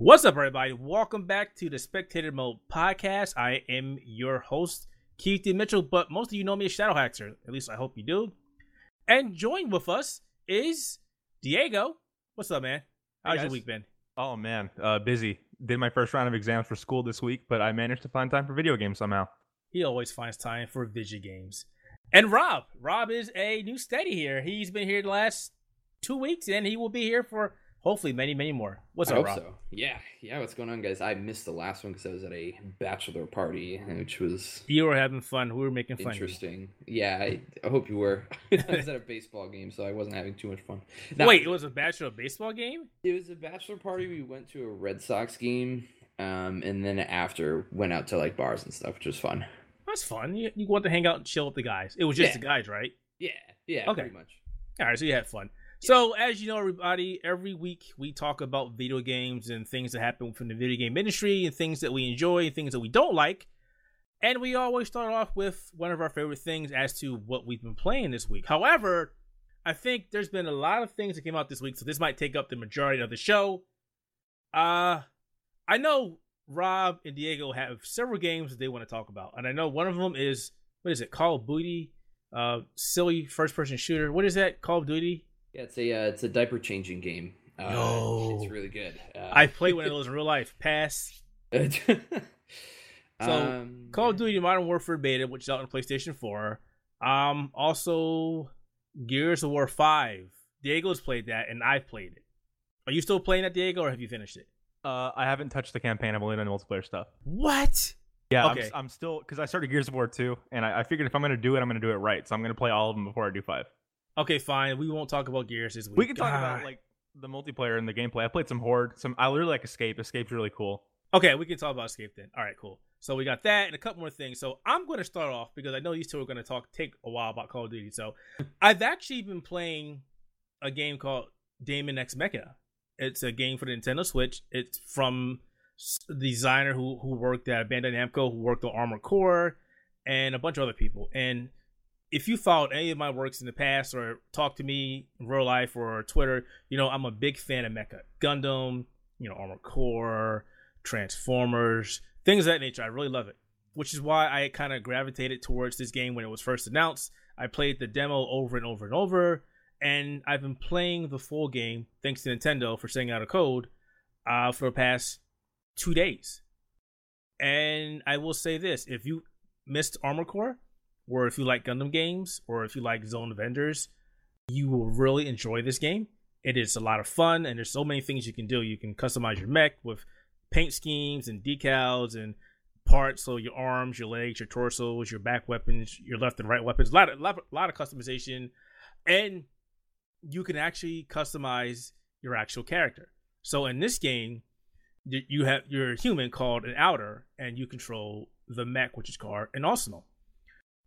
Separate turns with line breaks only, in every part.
What's up, everybody? Welcome back to the Spectator Mode podcast. I am your host, Keith D. Mitchell, but most of you know me as Shadowhaxor. At least I hope you do. And joined with us is Diego. What's up, man? How's
Hey,
your week been?
Oh man, uh, busy. Did my first round of exams for school this week, but I managed to find time for video games somehow.
He always finds time for video games. And Rob. Rob is a new steady here. He's been here the last two weeks, and he will be here for hopefully many, many more. What's up, Rob?
so. Yeah, yeah. What's going on, guys? I missed the last one because I was at a bachelor party, which was
You were having fun. We were making fun.
interesting. Yeah, I, I hope you were. I was at a baseball game, so I wasn't having too much fun. Now,
Wait, it was a bachelor baseball game?
it was a bachelor party. We went to a Red Sox game, um, and then after went out to like bars and stuff, which was fun.
That's fun. You, you want to hang out and chill with the guys. It was just
Yeah.
the guys, right?
Yeah, yeah,
Okay.
pretty much.
All right, so you had fun. So, as you know, everybody, every week we talk about video games and things that happen from the video game industry and things that we enjoy and things that we don't like. And we always start off with one of our favorite things as to what we've been playing this week. However, I think there's been a lot of things that came out this week, so this might take up the majority of the show. Uh, I know Rob and Diego have several games that they want to talk about, and I know one of them is what is it? Call of uh, silly first-person shooter. What is that? Call of Duty.
Yeah, it's a uh, it's a diaper changing game. Uh,
Yo.
it's really good. Uh,
I played one of those in real life. Pass. So,
Um,
Call of Duty Modern Warfare beta, which is out on PlayStation 4. Um, also Gears of War 5. Diego's played that, and I've played it. Are you still playing that, Diego, or have you finished it?
Uh, I haven't touched the campaign. I've only done multiplayer stuff.
What?
Yeah, I'm
Okay.
s- I'm, still because I started Gears of War 2, and I, I figured if I'm gonna do it, I'm gonna do it right. So I'm gonna play all of them before I do five.
Okay, fine. We won't talk about Gears this week.
We can talk
God.
about like the multiplayer and the gameplay. I played some Horde. Some I really like Escape. Escape's really cool.
Okay, we can talk about Escape then. All right, cool. So we got that and a couple more things. So I'm going to start off because I know these two are going to talk take a while about Call of Duty. So I've actually been playing a game called Daemon X Machina. It's a game for the Nintendo Switch. It's from the designer who who worked at Bandai Namco, who worked on Armored Core, and a bunch of other people. And if you followed any of my works in the past or talked to me in real life or Twitter, you know I'm a big fan of Mecha, Gundam, you know Armored Core, Transformers, things of that nature. I really love it, which is why I kind of gravitated towards this game when it was first announced. I played the demo over and over and over, and I've been playing the full game thanks to Nintendo for sending out a code uh, for the past two days. And I will say this: if you missed Armored Core, or if you like Gundam games, or if you like Zone of the Enders, you will really enjoy this game. It is a lot of fun, and there's so many things you can do. You can customize your mech with paint schemes and decals and parts. So your arms, your legs, your torsos, your back weapons, your left and right weapons. A lot of lot, lot of customization, and you can actually customize your actual character. So in this game, you have you're a human called an outer, and you control the mech, which is called an arsenal.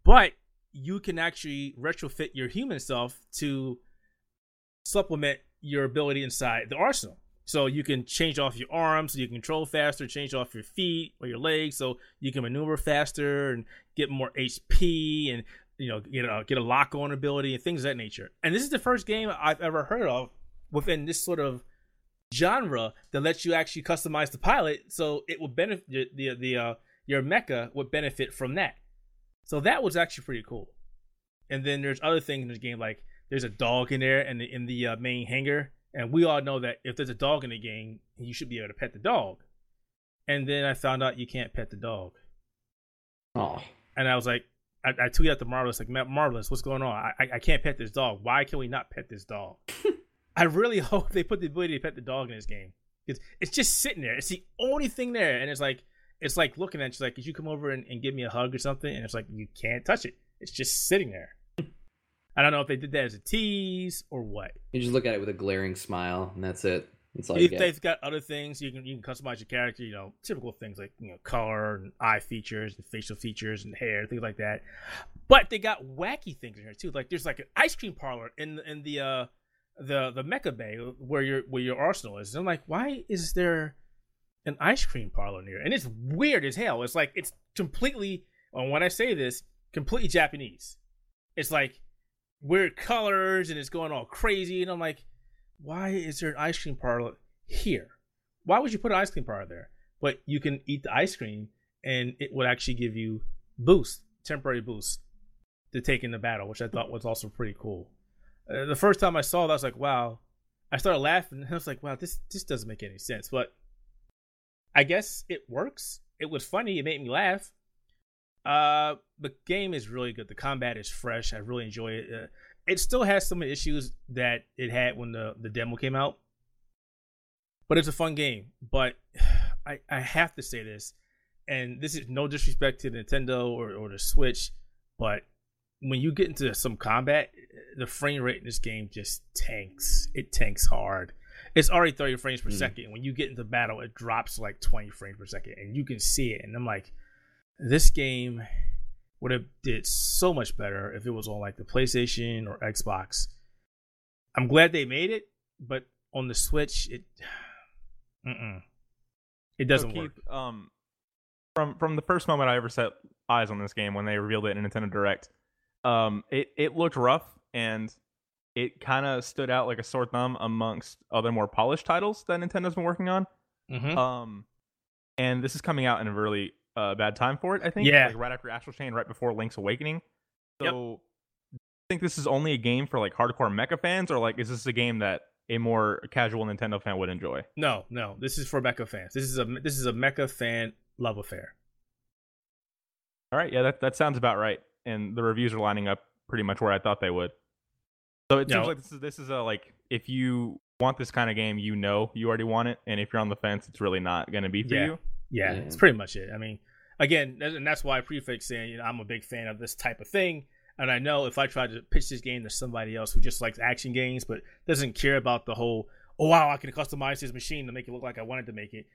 But you can actually retrofit your human self to supplement your ability inside the arsenal. So you can change off your arms, so you can control faster, change off your feet or your legs, so you can maneuver faster and get more HP and you know get a get a lock on ability and things of that nature. And this is the first game I've ever heard of within this sort of genre that lets you actually customize the pilot, so it would benefit the, the uh, your mecha would benefit from that. So that was actually pretty cool. And then there's other things in the game like there's a dog in there and in the uh, main hangar, and we all know that if there's a dog in the game, you should be able to pet the dog. And then I found out you can't pet the dog,
Oh,
and I was like, I, I tweeted out to Marvelous like, Marvelous, what's going on? I, I I can't pet this dog. Why can we not pet this dog? I really hope they put the ability to pet the dog in this game because it's just sitting there. It's the only thing there, and it's like it's like looking at you like, could you come over and, and give me a hug or something? And it's like you can't touch it. It's just sitting there. I don't know if they did that as a tease or what.
you just look at it with a glaring smile, and that's it. That's all you
if
get.
they've got other things you can you can customize your character you know typical things like you know color and eye features and facial features and hair things like that but they got wacky things in here too like there's like an ice cream parlor in the- in the uh the the mecha bay where your where your arsenal is and i'm like why is there an ice cream parlor near, and it's weird as hell it's like it's completely and when i say this completely japanese it's like weird colors and it's going all crazy and i'm like why is there an ice cream parlor here? why would you put an ice cream parlor there? But you can eat the ice cream and it would actually give you boost, temporary boost to take in the battle, which I thought was also pretty cool. Uh, the first time I saw that, I was like, wow. I started laughing. and I was like, wow, this this doesn't make any sense. But I guess it works. It was funny. It made me laugh. Uh, the game is really good. The combat is fresh. I really enjoy it. Uh, it still has some issues that it had when the the demo came out, but it's a fun game. But I I have to say this, and this is no disrespect to Nintendo or or the Switch, but when you get into some combat, the frame rate in this game just tanks. It tanks hard. It's already 30 frames per
Mm.
second. When you get into battle, it drops like 20 frames per second, and you can see it. And I'm like, this game would have did so much better if it was on like the PlayStation or Xbox. I'm glad they made it, but on the Switch, it, mm-mm. it doesn't
So,
work.
Um, from from the first moment I ever set eyes on this game when they revealed it in Nintendo Direct, um, it it looked rough and it kind of stood out like a sore thumb amongst other more polished titles that Nintendo's been working on.
Mhm.
Um, and this is coming out in a really uh, bad time for it. I think.
Yeah.
Like right after Astral Chain, right before Link's Awakening. So,
Yep.
do you think this is only a game for like hardcore mecha fans, or like is this a game that a more casual Nintendo fan would enjoy?
No, no. This is for mecha fans. This is a this is a mecha fan love affair.
All right, yeah, that that sounds about right. And the reviews are lining up pretty much where I thought they would. So it
No.
seems like this is this is a like if you want this kind of game, you know you already want it, and if you're on the fence, it's really not going to be for
Yeah.
you.
Yeah,
Yeah.
it's pretty much it. I mean, again, that's- and that's why I prefix saying you know I'm a big fan of this type of thing. And I know if I try to pitch this game to somebody else who just likes action games but doesn't care about the whole, oh wow, I can customize this machine to make it look like I wanted to make it.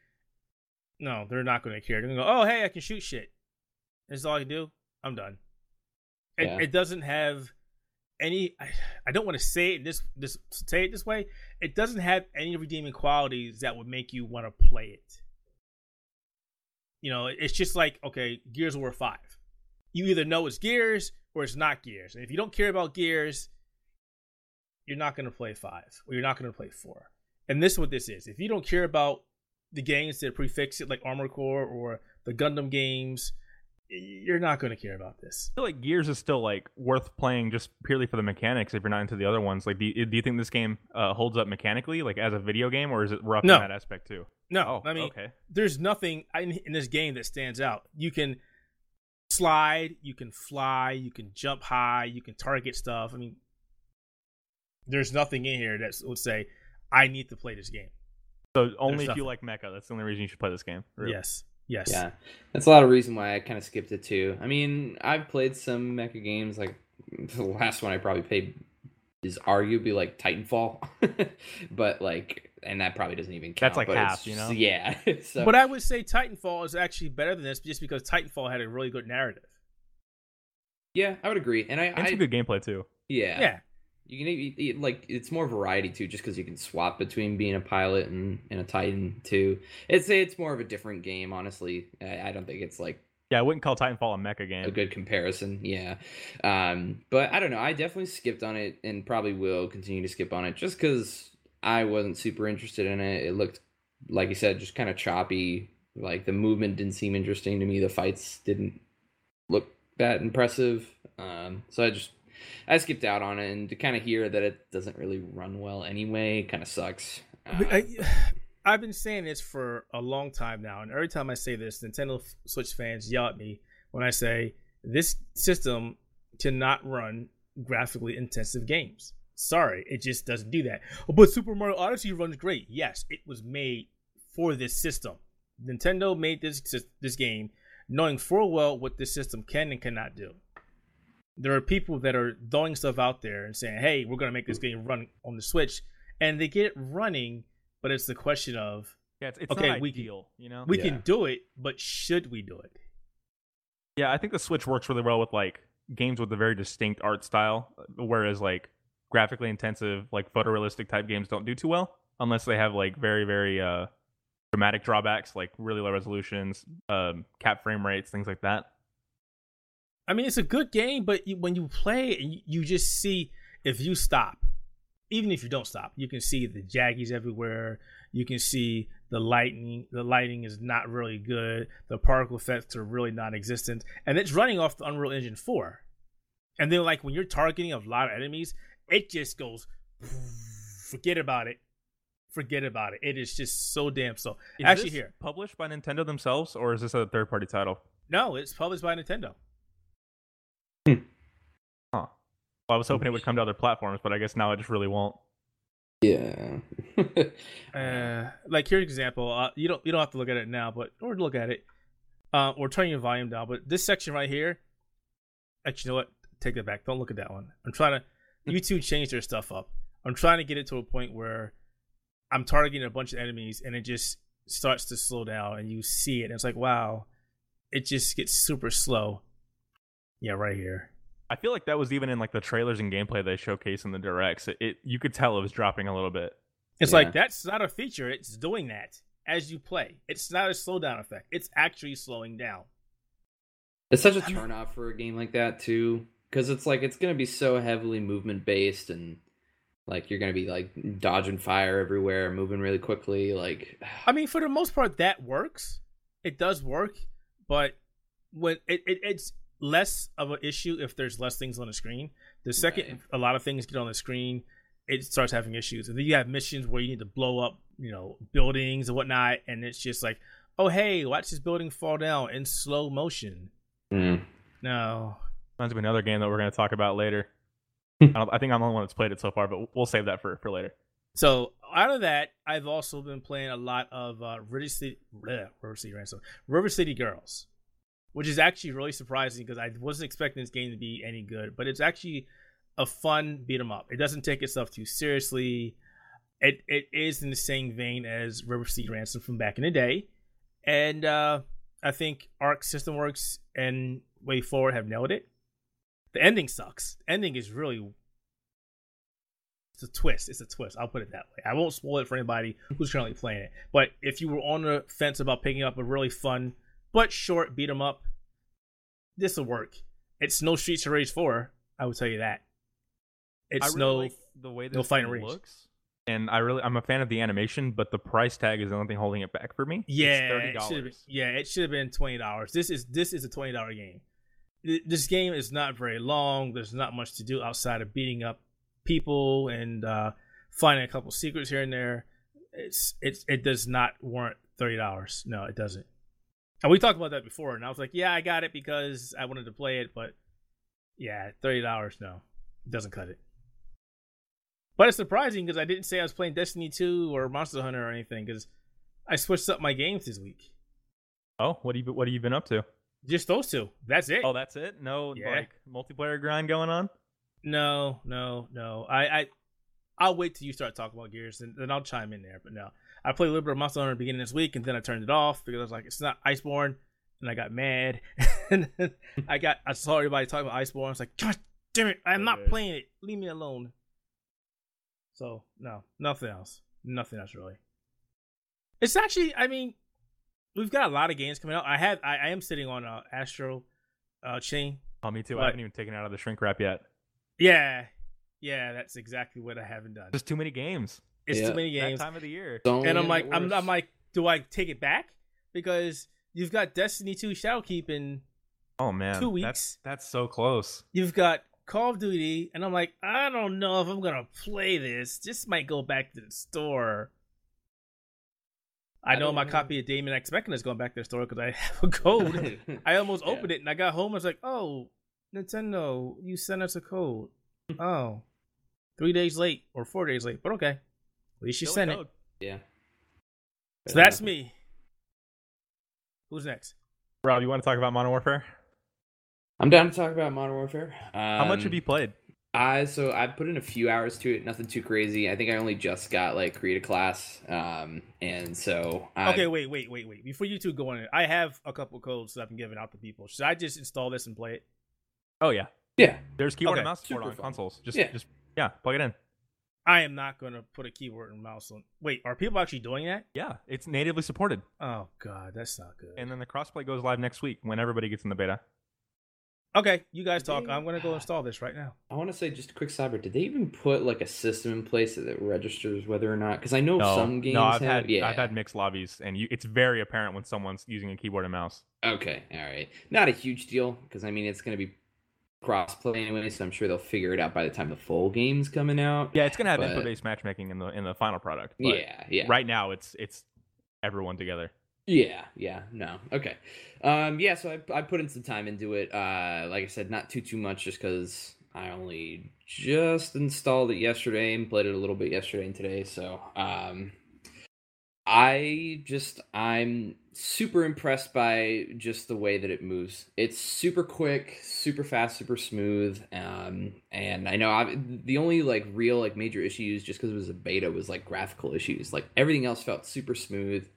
No, they're not going to care. They're going to go, oh hey, I can shoot shit. That's all I can do. I'm done. It,
Yeah.
it doesn't have any. I, I don't want to say it this this say it this way. It doesn't have any redeeming qualities that would make you want to play it. You know, it's just like okay, Gears of War Five. You either know it's Gears or it's not Gears, and if you don't care about Gears, you're not going to play five or you're not going to play four. And this is what this is. If you don't care about the games that prefix it, like Armored Core or the Gundam games, you're not going to care about this.
I feel like Gears is still like worth playing just purely for the mechanics. If you're not into the other ones, like do you, do you think this game uh, holds up mechanically, like as a video game, or is it rough
No.
in that aspect too?
No,
Oh,
I mean,
okay.
there's nothing in, in this game that stands out. You can slide, you can fly, you can jump high, you can target stuff. I mean, there's nothing in here that would say, I need to play this game.
So only if
nothing.
you like mecha, that's the only reason you should play this game. really.
Yes. Yes.
Yeah, that's a lot of reason why I kind of skipped it too. I mean, I've played some mecha games. Like the last one I probably played is arguably like Titanfall, but like, and that probably doesn't even count.
That's like half, you know?
Yeah. so
But I would say Titanfall is actually better than this just because Titanfall had a really good narrative.
yeah, I would agree. And I,
And
I
some good gameplay too.
yeah,
Yeah.
You can you- like it's more variety too, just because you can swap between being a pilot and, and a Titan too. It's it's more of a different game, honestly. I, I don't think it's like
Yeah, I wouldn't call Titanfall a mecha game.
a good comparison. Yeah. Um, but I don't know. I definitely skipped on it and probably will continue to skip on it just because I wasn't super interested in it. It looked, like you said, just kind of choppy. Like the movement didn't seem interesting to me. The fights didn't look that impressive. Um, so I just, I skipped out on it and to kind of hear that it doesn't really run well anyway kind of sucks. Uh,
I, I've been saying this for a long time now, and every time I say this, Nintendo Switch fans yell at me when I say this system cannot run graphically intensive games. Sorry, it just doesn't do that. Oh, but Super Mario Odyssey runs great. Yes, it was made for this system. Nintendo made this this game knowing full well what this system can and cannot do. There are people that are throwing stuff out there and saying, "Hey, we're going to make this game run on the Switch," and they get it running but it's the question of
Yeah, it's, it's
Okay,
not
we can-
ideal, you know.
we
Yeah.
can do it, but should we do it?
Yeah, I think the Switch works really well with like games with a very distinct art style, whereas like graphically intensive, like photorealistic type games don't do too well unless they have like very very uh dramatic drawbacks, like really low resolutions, um, cap frame rates, things like that.
I mean, it's a good game, but when you play it, you, just see if you stop even if you don't stop, you can see the jaggies everywhere. You can see the lightning. The lighting is not really good. The particle effects are really non-existent, and it's running off the Unreal Engine 4. And then, like when you're targeting a lot of enemies, it just goes. Forget about it. Forget about it. It is just so damn slow.
Is
Actually,
this
here,
published by Nintendo themselves, or is this a third party title?
no, it's published by Nintendo.
Huh. Well, I was hoping it would come to other platforms, but I guess now it just really won't.
Yeah.
Uh, like here's an example. Uh, you don't you don't have to look at it now, but or look at it, uh, or turn your volume down. But this section right here, actually, you know what? Take that back. Don't look at that one. I'm trying to. YouTube changed their stuff up. I'm trying to get it to a point where I'm targeting a bunch of enemies, and it just starts to slow down, and you see it, and it's like, wow, it just gets super slow. Yeah, right here.
I feel like that was even in like the trailers and gameplay they showcase in the directs. It, it you could tell it was dropping a little bit.
It's
Yeah.
like that's not a feature. It's doing that as you play. It's not a slowdown effect. It's actually slowing down.
It's such a turnoff for a game like that too, because it's like it's gonna be so heavily movement based, and like you're gonna be like dodging fire everywhere, moving really quickly. Like,
I mean, for the most part, that works. It does work, but when it, it it's less of an issue if there's less things on the screen. The second
Right.
a lot of things get on the screen, it starts having issues. And then you have missions where you need to blow up, you know, buildings and whatnot, and it's just like, oh hey, watch this building fall down in slow motion.
mm.
No,
Reminds me of another game that we're going to talk about later. I, don't, I think I'm the only one that's played it so far, but we'll save that for, for later.
So out of that, I've also been playing a lot of uh, River City, bleh, River City Ransom, River City Girls, which is actually really surprising because I wasn't expecting this game to be any good, but it's actually a fun beat 'em up. It doesn't take itself too seriously. It it is in the same vein as River City Ransom from back in the day, and uh, I think Arc System Works and WayForward have nailed it. The ending sucks. The ending is really it's a twist. It's a twist. I'll put it that way. I won't spoil it for anybody who's currently playing it. But if you were on the fence about picking up a really fun but short beat 'em up, this will work. It's no Streets of Rage 4, I will tell you that. It's
really
no
like the way
no
this
Fighting
game
Rage.
looks, and I really I'm a fan of the animation, but the price tag is the only thing holding it back for me.
Yeah,
it's thirty
should have been, yeah, it should have been twenty dollars. This is this is a twenty dollar game. This game is not very long. There's not much to do outside of beating up people and uh, finding a couple secrets here and there. It's it's it does not warrant thirty dollars. No, it doesn't. And we talked about that before, and I was like, yeah, I got it because I wanted to play it, but yeah, thirty dollars, no, it doesn't cut it. But it's surprising because I didn't say I was playing Destiny 2 or Monster Hunter or anything because I switched up my games this week.
Oh, what have you what have you been up to?
Just those two. That's it.
Oh, that's it. No
Yeah.
like multiplayer grind going on.
No, no, no. I, I, I'll wait till you start talking about Gears, and then I'll chime in there. But no, I played a little bit of Monster Hunter the beginning of this week, and then I turned it off because I was like, it's not Iceborne, and I got mad. and I got, I saw everybody talking about Iceborne. I was like, gosh damn it, I'm not playing it. Leave me alone. So no, nothing else. Nothing else really. It's actually, I mean, we've got a lot of games coming out. I have, I, I am sitting on uh, Astro uh, Chain.
Oh, me too.
But-
I haven't even taken it out of the shrink wrap yet.
Yeah, yeah, that's exactly what I haven't done.
Just too many games.
It's
Yeah.
too many games,
That time of the year.
It's only
and I'm like, I'm. I'm like, do I take it back because you've got Destiny 2 Shadowkeep and
Oh man,
Two weeks.
that's so close.
you've got Call of Duty, and I'm like, I don't know if I'm gonna play this. This might go back to the store. I,
I
know
don't
my
know.
copy of Daemon X Machina is going back to the store because I have a code. I almost
Yeah.
opened it and I got home. I was like, oh, Nintendo, you sent us a code. oh, three days late or four days late, but okay. At least you sent it.
Yeah.
So that's me. Who's next?
Rob, you want to talk about Modern Warfare?
I'm down to talk about Modern Warfare.
How much
Um,
have you played?
I so I put in a few hours to it, nothing too crazy. I think I only just got like create a class, um, and so I,
Okay, wait, wait, wait, wait. Before you two go on it, I have a couple codes that I've been giving out to people. Should I just install this and play it?
Oh yeah,
yeah,
there's keyboard
Okay.
and mouse support
Super
on
fun.
consoles. Just
Yeah.
just yeah, plug it in.
I am not going to put a keyboard and mouse on. Wait, are people actually doing that?
Yeah, it's natively supported,
Oh God, that's not good.
and then the crossplay goes live next week when everybody gets in the beta.
Okay, you guys talk.
Yeah.
I'm gonna go install this right now.
I want to say just a quick cyber. Did they even put like a system in place that registers whether or not? Because I know
No,
some games
no, I've
have.
had
yeah.
I've had mixed lobbies, and you, it's very apparent when someone's using a keyboard and mouse.
Okay, all right. Not a huge deal because I mean it's going to be crossplay anyway, so I'm sure they'll figure it out by the time the full game's coming out.
Yeah, it's gonna have
But-
input-based matchmaking in the in the final product. But
yeah, yeah.
Right now, it's it's everyone together.
Yeah, yeah, no, okay, um, yeah. So I I put in some time into it. Uh, like I said, not too too much, just because I only just installed it yesterday and played it a little bit yesterday and today. So, um, I just I'm super impressed by just the way that it moves. It's super quick, super fast, super smooth. Um, and I know I the only like real like major issues just because it was a beta was like graphical issues. Like everything else felt super smooth.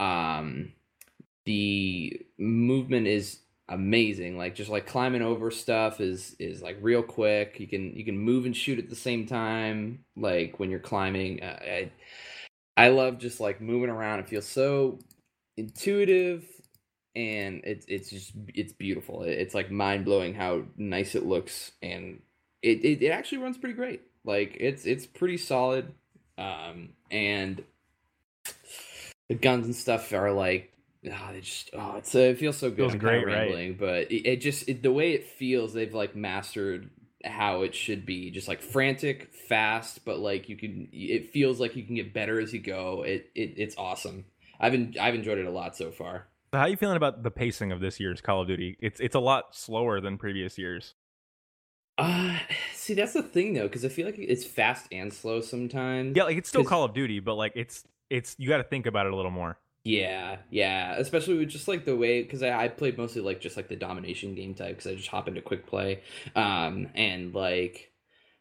Um, the movement is amazing. Like just like climbing over stuff is is like real quick. You can you can move and shoot at the same time. Like when you're climbing, uh, I I love just like moving around. It feels so intuitive and it's it's just it's beautiful. It- It's like mind blowing how nice it looks and it, it it actually runs pretty great. Like it's it's pretty solid. Um and the guns and stuff are like oh, they just oh it's uh, it feels so good.
Feels
I'm
great, right?
rambling, but it, it just it, the way it feels they've like mastered how it should be just like frantic fast but like you can it feels like you can get better as you go it, it it's awesome i've been i've enjoyed it a lot so far
how are you feeling about the pacing of this year's Call of Duty? It's it's a lot slower than previous years.
uh see that's the thing though because i feel like it's fast and slow sometimes
Yeah, like it's still Call of Duty, but like it's it's you got to think about it a little more.
Yeah, yeah, especially with just like the way because I, I played mostly like just like the domination game type because I just hop into quick play, um, and like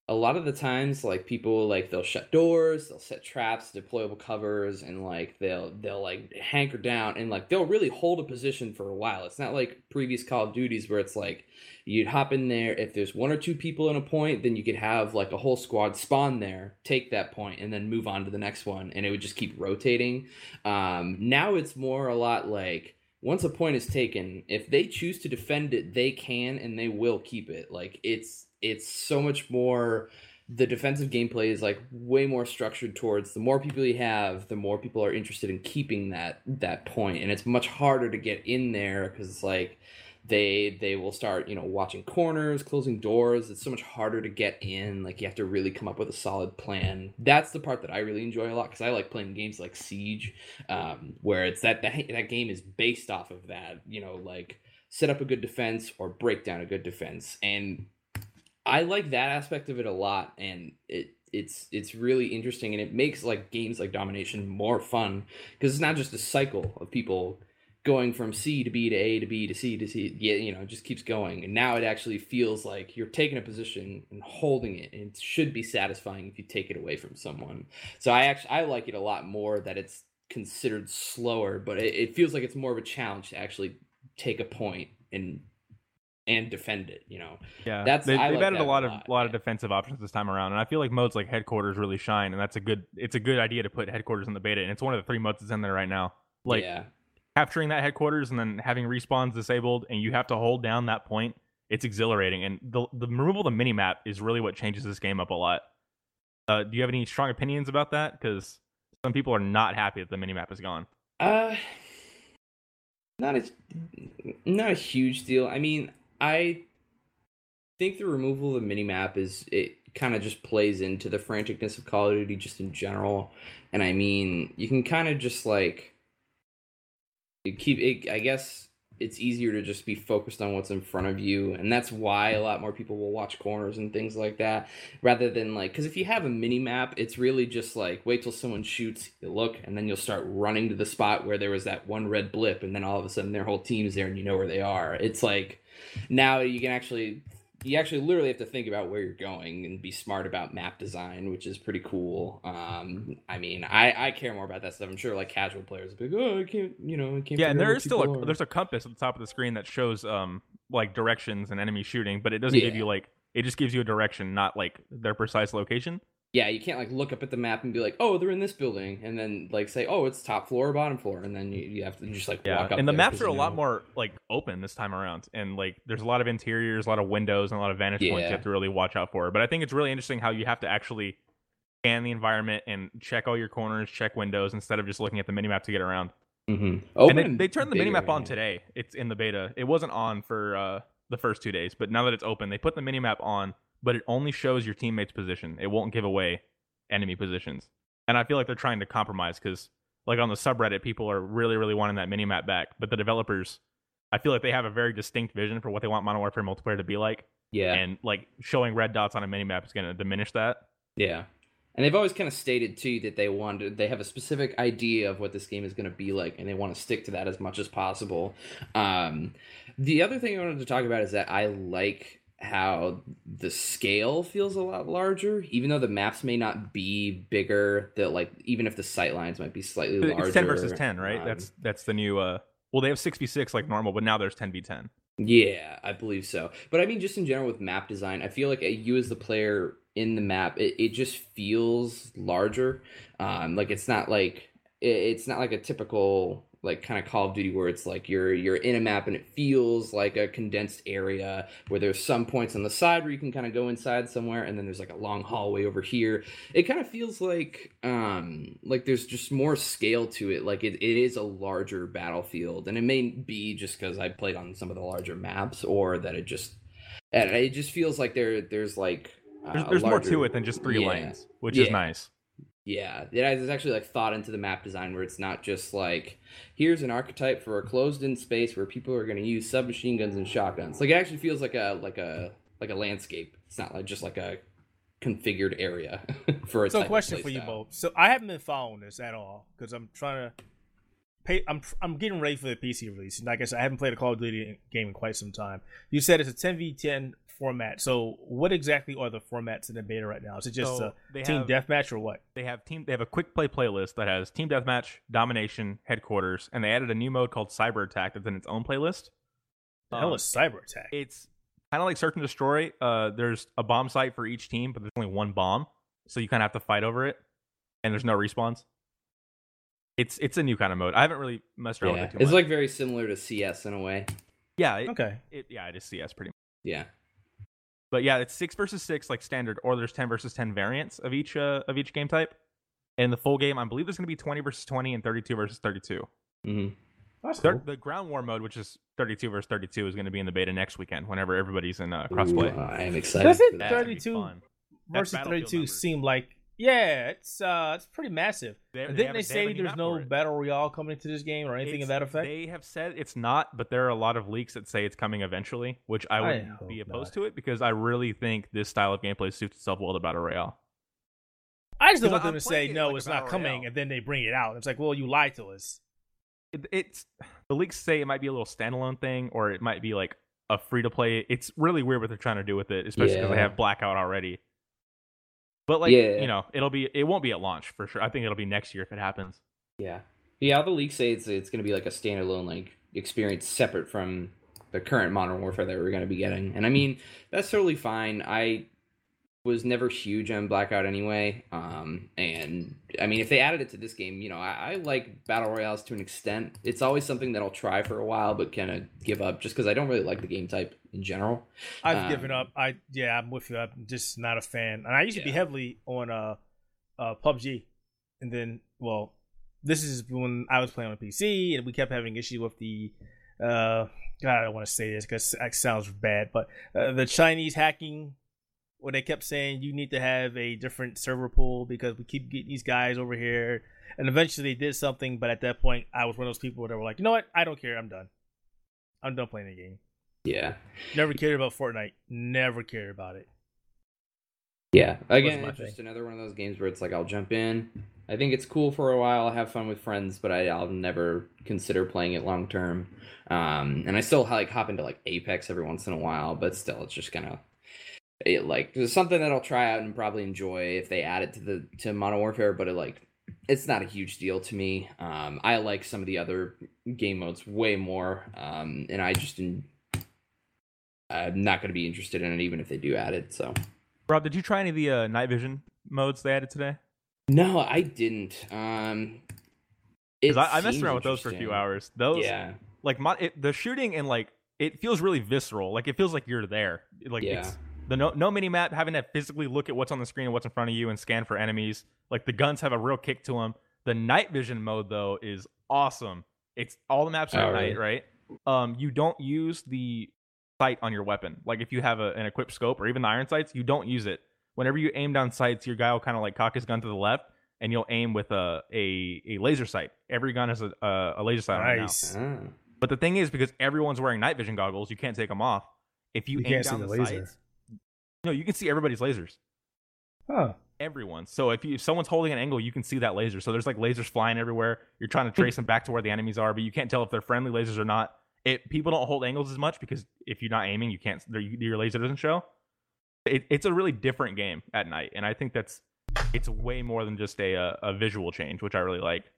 a lot of the times like people like they'll shut doors, they'll set traps, deployable covers, and like they'll they'll like hanker down and like they'll really hold a position for a while. It's not like previous Call of Duties where it's like you'd hop in there if there's one or two people in a point then you could have like a whole squad spawn there take that point and then move on to the next one and it would just keep rotating um, now it's more a lot like once a point is taken if they choose to defend it they can and they will keep it like it's it's so much more the defensive gameplay is like way more structured towards the more people you have the more people are interested in keeping that that point. And it's much harder to get in there because it's like they they will start you know watching corners closing doors. It's so much harder to get in. Like you have to really come up with a solid plan. That's the part that i really enjoy a lot because i like playing games like siege um, where it's that, that that game is based off of that you know like set up a good defense or break down a good defense. And i like that aspect of it a lot and it it's it's really interesting and it makes like games like domination more fun because it's not just a cycle of people going from C to B to A to B to C to C. Yeah, you know, it just keeps going. And now it actually feels like you're taking a position and holding it, and it should be satisfying if you take it away from someone. So I actually I like it a lot more that it's considered slower, but it, it feels like it's more of a challenge to actually take a point and and defend it. You know,
Yeah,
That's-
they, they've
like
added a
a
lot of
lot,
lot of defensive options this time around, and I feel like modes like headquarters really shine, and that's a good it's a good idea to put headquarters in the beta, and it's one of the three modes that's in there right now. Like
yeah,
capturing that headquarters and then having respawns disabled, and you have to hold down that point. It's exhilarating, and the the removal of the mini map is really what changes this game up a lot. Uh, do you have any strong opinions about that? Because some people are not happy that the mini map is gone.
Uh, not a not a huge deal. I mean, I think the removal of the minimap is it kind of just plays into the franticness of Call of Duty just in general. And I mean, you can kind of just like keep it. I guess it's easier to just be focused on what's in front of you, and that's why a lot more people will watch corners and things like that rather than like because if you have a mini map it's really just like wait till someone shoots you look and then you'll start running to the spot where there was that one red blip and then all of a sudden their whole team's there and you know where they are it's like now you can actually you actually literally have to think about where you're going and be smart about map design which is pretty cool um i mean i i care more about that stuff i'm sure like casual players will be like oh i can't you know i can't
Yeah, and there is still a
are."
there's a compass at the top of the screen that shows um like directions and enemy shooting, but it doesn't give you like it just gives you a direction, not like their precise location.
Yeah, you can't like look up at the map and be like, oh, they're in this building, and then like say, oh, it's top floor or bottom floor, and then you, you have to just like
Yeah,
walk up.
and the maps are a lot
know-
more like open this time around, and like there's a lot of interiors, a lot of windows, and a lot of vantage points you have to really watch out for. But I think it's really interesting how you have to actually scan the environment and check all your corners, check windows instead of just looking at the minimap to get around.
Mm-hmm.
and
Open
they, they turned the minimap on
yeah.
today. It's in the beta. It wasn't on for uh, the first two days, but now that it's open, they put the minimap on, but it only shows your teammate's position. It won't give away enemy positions. And I feel like they're trying to compromise because, like on the subreddit, people are really, really wanting that minimap back. But the developers, I feel like they have a very distinct vision for what they want Modern Warfare multiplayer to be like.
Yeah,
And like showing red dots on a minimap is going to diminish that.
yeah. And they've always kind of stated too that they wanted they have a specific idea of what this game is going to be like, and they want to stick to that as much as possible. Um, the other thing I wanted to talk about is that I like how the scale feels a lot larger, even though the maps may not be bigger. That like even if the sight lines might be slightly larger,
It's 10 versus 10, right?
um,
that's that's the new. uh Well, they have 6v6 like normal, but now there's 10v10.
Yeah, I believe so. But I mean, just in general with map design, I feel like uh, you as the player in the map, it, it just feels larger. Um, like it's not like it, it's not like a typical like kind of Call of Duty where it's like you're you're in a map and it feels like a condensed area where there's some points on the side where you can kind of go inside somewhere and then there's like a long hallway over here. It kind of feels like um like there's just more scale to it. Like it, it is a larger battlefield and it may be just because I played on some of the larger maps or that it just and it just feels like there there's like uh,
There's, there's more to it than just three
Yeah.
lanes, which is nice.
Yeah, yeah. There's actually like thought into the map design where it's not just like here's an archetype for a closed-in space where people are going to use submachine guns and shotguns. Like it actually feels like a like a like a landscape. It's not like just like a configured area for a
So, question for you both. So, I haven't been following this at all because I'm trying to pay. I'm I'm getting ready for the PC release, and like I said, I haven't played a Call of Duty game in quite some time. You said it's a 10v10 format. So, what exactly are the formats in the beta right now? Is it just
So
a
they
team
have-
deathmatch or what?
they have team they have a quick play playlist that has team deathmatch, domination, headquarters, and they added a new mode called cyber attack that's in its own playlist.
The hell
Um,
is cyber attack?
It's kind of like search and destroy. Uh, there's a bomb site for each team, but there's only one bomb, so you kind of have to fight over it, and there's no respawns. It's it's a new kind of mode. I haven't really messed around
Yeah,
with it too
it's
much.
like very similar to CS in a way.
yeah, it,
okay.
it, yeah, it is CS pretty much.
Yeah,
But yeah, it's six versus six like standard, or there's ten versus ten variants of each uh, of each game type. And the full game, I believe there's going to be twenty versus twenty and thirty-two versus thirty-two.
hmm
That's
Thir-
cool.
The ground war mode, which is 32 versus 32, is going to be in the beta next weekend whenever everybody's in uh, crossplay.
I am excited.
Doesn't
for that.
That's gonna be
32 versus 32 seem like yeah, it's uh it's pretty massive.
They-
And
they
Didn't
have
they say
a
there's no battle royale coming to this game or anything of that effect?
They have said it's not, but there are a lot of leaks that say it's coming eventually, which I
I
wouldn't
hope
be opposed
not.
to it because I really think this style of gameplay suits itself well to battle royale.
I just don't
'Cause
want them
I'm
to say
it
no,
like
it's not coming,
royale.
and then they bring it out. It's like, well, you lied to us.
It, it's the leaks say it might be a little standalone thing, or it might be like a free to play. It's really weird what they're trying to do with it, especially because they have blackout already. But like
Yeah.
you know, it'll be it won't be at launch for sure. I think it'll be next year if it happens.
Yeah, yeah. All the leaks say it's it's going to be like a standalone like experience separate from the current Modern Warfare that we're going to be getting, and I mean that's totally fine. I was never huge on Blackout anyway, um, and I mean if they added it to this game, you know, I, I like battle royales to an extent. It's always something that I'll try for a while, but kind of give up just because I don't really like the game type in general.
I've
Um,
given up. I yeah, I'm with you. I'm just not a fan. And I used to be heavily on uh uh PUBG, and then well, this is when I was playing on PC, and we kept having issue with the uh God, I don't want to say this because it sounds bad, but uh, the Chinese hacking. Where they kept saying you need to have a different server pool because we keep getting these guys over here, and eventually they did something. But at that point, I was one of those people that were like, you know what, I don't care, I'm done. I'm done playing the game.
Yeah,
Never cared about Fortnite. Never cared about it.
Yeah. Again, it's just another one of those games where it's like I'll jump in. I think it's cool for a while. I'll have fun with friends, but I, I'll never consider playing it long term. Um, and I still like hop into like Apex every once in a while, but still, it's just kind of it like it's something that I'll try out and probably enjoy if they add it to the to Modern Warfare. But it like it's not a huge deal to me. Um, I like some of the other game modes way more, um, and I just en- I'm not going to be interested in it even if they do add it. So.
Rob, did you try any of the uh, night vision modes they added today?
No, I didn't. Um,
because I, I, messed around with those for a few hours. Those,
yeah,
like my, it, the shooting and like it feels really visceral. Like it feels like you're there. Like yeah. it's the no no mini map having to physically look at what's on the screen and what's in front of you and scan for enemies. Like the guns have a real kick to them. The night vision mode though is awesome. It's all the maps are oh, at night, right? Um, you don't use the sight on your weapon. Like if you have a, an equipped scope or even the iron sights, you don't use it. Whenever you aim down sights, your guy will kind of like cock his gun to the left, and you'll aim with a a, a laser sight. Every gun has a, a, a laser sight nice. on it now. Ah. But the thing is, because everyone's wearing night vision goggles, you can't take them off. If you, you aim down the, the sights, no, you can see everybody's lasers.
Huh.
Everyone. So if you if someone's holding an angle, you can see that laser. So there's like lasers flying everywhere. You're trying to trace them back to where the enemies are, but you can't tell if they're friendly lasers or not. It people don't hold angles as much because if you're not aiming, you can't. Your laser doesn't show. It, it's a really different game at night, and I think that's it's way more than just a, a, a visual change, which I really like.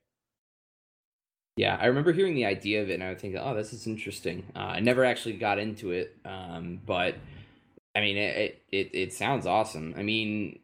Yeah, I remember hearing the idea of it, and I would think, "Oh, this is interesting." Uh, I never actually got into it, um, but I mean, it, it it sounds awesome. I mean,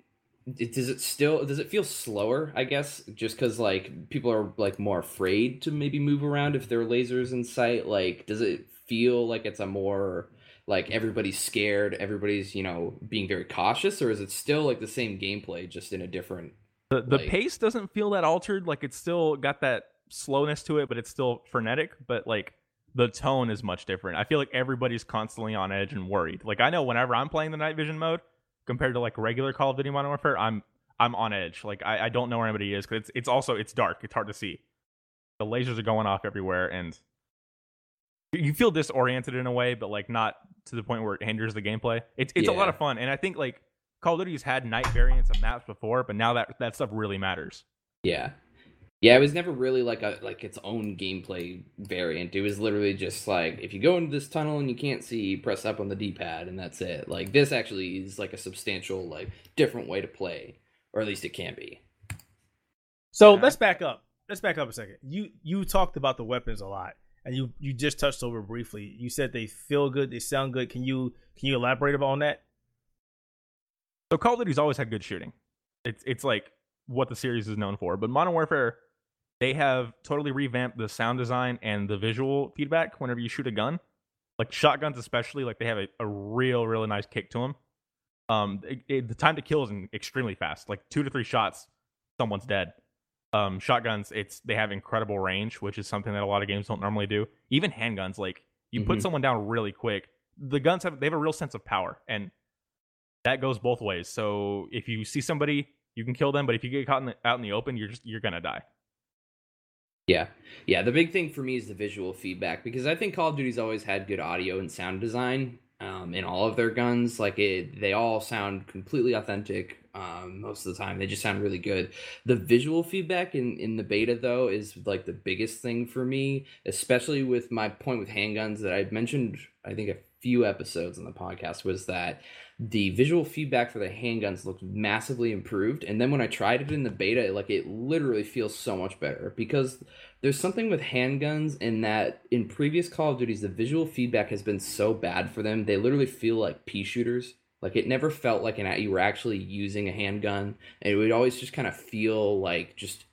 it, does it still does it feel slower? I guess just because like people are like more afraid to maybe move around if there are lasers in sight. Like, does it feel like it's a more like everybody's scared, everybody's you know being very cautious, or is it still like the same gameplay just in a different?
The the like... pace doesn't feel that altered. Like it's still got that slowness to it, but it's still frenetic. But like the tone is much different. I feel like everybody's constantly on edge and worried. Like I know whenever I'm playing the night vision mode compared to like regular Call of Duty Modern Warfare, I'm I'm on edge. Like I, I don't know where anybody is because it's it's also it's dark. It's hard to see. The lasers are going off everywhere, and you feel disoriented in a way, but like not to the point where it hinders the gameplay. It's it's yeah. a lot of fun, and I think like Call of Duty's had night variants of maps before, but now that that stuff really matters.
Yeah, yeah, it was never really like a like its own gameplay variant. It was literally just like if you go into this tunnel and you can't see, press up on the D pad, and that's it. Like this actually is like a substantial like different way to play, or at least it can be.
So yeah. let's back up. Let's back up a second. You you talked about the weapons a lot and you you just touched over briefly. You said they feel good, they sound good. Can you can you elaborate on that?
So Call of Duty's always had good shooting. It's it's like what the series is known for. But Modern Warfare, they have totally revamped the sound design and the visual feedback whenever you shoot a gun. Like shotguns, especially, like they have a, a real, really nice kick to them. Um, it, it, the time to kill is extremely fast. Like two to three shots, someone's dead um, shotguns, it's they have incredible range, which is something that a lot of games don't normally do. Even handguns, like you mm-hmm. put someone down really quick. The guns have they have a real sense of power, and that goes both ways. So if you see somebody, you can kill them, but if you get caught in the, out in the open, you're just you're gonna die.
Yeah, yeah. The big thing for me is the visual feedback because I think Call of Duty's always had good audio and sound design um, in all of their guns. Like it, they all sound completely authentic um, most of the time. They just sound really good. The visual feedback in, in the beta, though, is like the biggest thing for me, especially with my point with handguns that I mentioned, I think, a few episodes on the podcast, was that the visual feedback for the handguns looked massively improved. And then when I tried it in the beta, like it literally feels so much better because there's something with handguns in that in previous Call of Duties, the visual feedback has been so bad for them. They literally feel like pea shooters like it never felt like an you were actually using a handgun. And it would always just kind of feel like just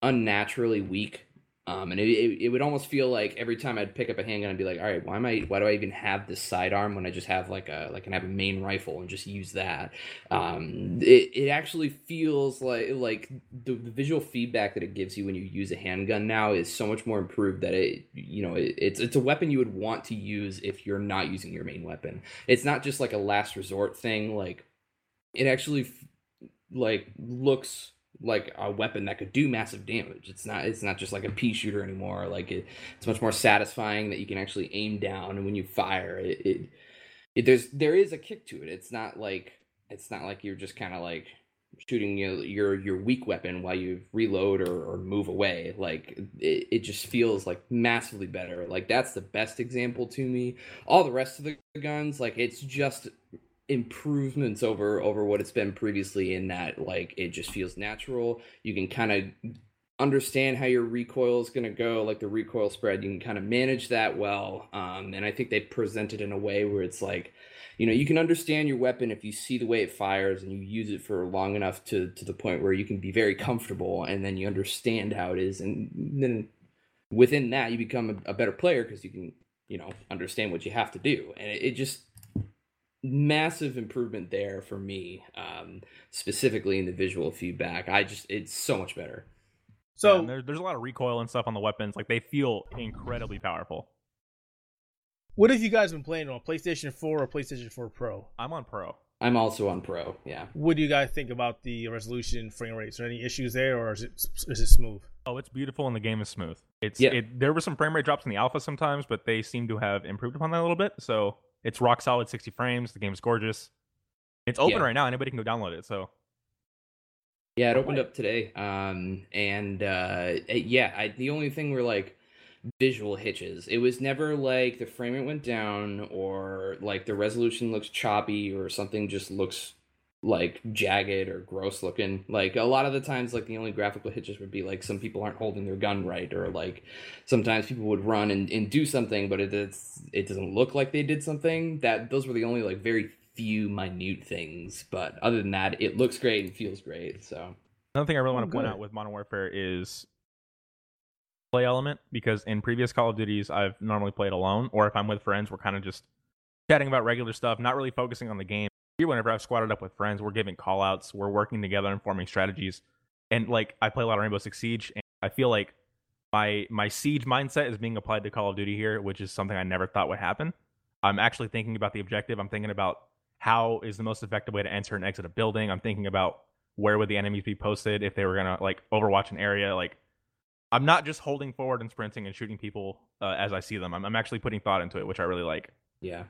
unnaturally weak um, and it, it, it, would almost feel like every time I'd pick up a handgun, I'd be like, all right, why am I, why do I even have this sidearm when I just have like a, like, can have a main rifle and just use that? Um, it, it actually feels like, like the, the, visual feedback that it gives you when you use a handgun now is so much more improved that it, you know, it, it's, it's a weapon you would want to use if you're not using your main weapon. It's not just like a last resort thing. Like it actually like looks like a weapon that could do massive damage. It's not it's not just like a pea shooter anymore. Like it, it's much more satisfying that you can actually aim down and when you fire it, it, it there's there is a kick to it. It's not like it's not like you're just kind of like shooting your, your your weak weapon while you reload or, or move away. Like it, it just feels like massively better. Like that's the best example to me. All the rest of the guns, like it's just improvements over over what it's been previously in that like it just feels natural you can kind of understand how your recoil is going to go, like the recoil spread. You can kind of manage that well. Um, and I think they present it in a way where it's like, you know, you can understand your weapon if you see the way it fires and you use it for long enough to to the point where you can be very comfortable, and then you understand how it is, and then within that you become a, a better player because you can, you know, understand what you have to do, and it, it just massive improvement there for me um, specifically in the visual feedback i just it's so much better
So
Yeah, there, there's a lot of recoil and stuff on the weapons. Like they feel incredibly powerful.
what have you guys been playing on PlayStation 4 or PlayStation 4 Pro?
I'm on pro.
i'm also on pro yeah
What do you guys think about the resolution, frame rates? Are any issues there, or is it is it smooth?
Oh, it's beautiful and the game is smooth. It's
Yeah.
it, there were some frame rate drops in the alpha sometimes, but they seem to have improved upon that a little bit. So it's rock solid 60 frames. The game's gorgeous. It's open
Yeah.
right now. Anybody can go download it. So
Yeah, it opened up today. Um, and uh, yeah, I, the only thing were like visual hitches. It was never like the frame rate went down or like the resolution looks choppy or something just looks like jagged or gross looking. Like a lot of the times, like the only graphical hitches would be like some people aren't holding their gun right, or like sometimes people would run and, and do something, but it it's, it doesn't look like they did something. That those were the only like very few minute things. But other than that, it looks great and feels great. So
another thing I really
Oh,
want to point
good.
out with Modern Warfare is play element because in previous Call of Duties I've normally played alone, or if I'm with friends, we're kind of just chatting about regular stuff, not really focusing on the game. Here, whenever I've squatted up with friends, we're giving call outs, we're working together and forming strategies. And like I play a lot of Rainbow Six Siege, and I feel like my my siege mindset is being applied to Call of Duty here, which is something I never thought would happen. I'm actually thinking about the objective. I'm thinking about how is the most effective way to enter and exit a building. I'm thinking about where would the enemies be posted if they were gonna like overwatch an area. Like I'm not just holding forward and sprinting and shooting people uh, as I see them. I'm, I'm actually putting thought into it, which I really like.
yeah,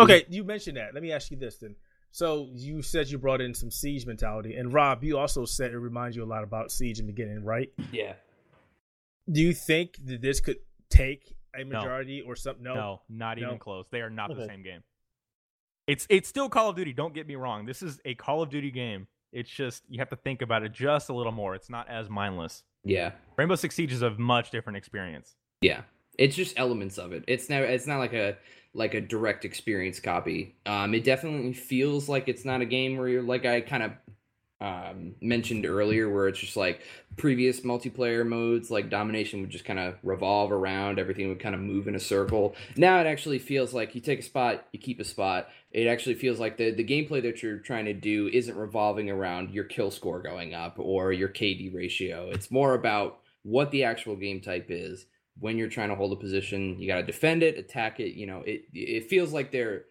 Okay, you mentioned that. Let me ask you this then. So you said you brought in some siege mentality, and Rob, you also said it reminds you a lot about siege in the beginning, right?
yeah.
Do you think that this could take a majority or something? No.
No, not
No.
even close. They are not the same game. It's it's still Call of Duty. Don't get me wrong. This is a Call of Duty game. It's just you have to think about it just a little more. It's not as mindless.
Yeah.
Rainbow Six Siege is a much different experience.
Yeah. It's just elements of it. It's never it's not like a like a direct experience copy. Um it definitely feels like it's not a game where you're like I kind of um mentioned earlier where it's just like previous multiplayer modes like domination would just kind of revolve around everything would kind of move in a circle now it actually feels like you take a spot you keep a spot it actually feels like the, the gameplay that you're trying to do isn't revolving around your kill score going up or your kd ratio it's more about what the actual game type is when you're trying to hold a position you got to defend it attack it you know it it feels like they're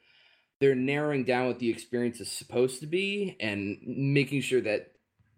they're narrowing down what the experience is supposed to be and making sure that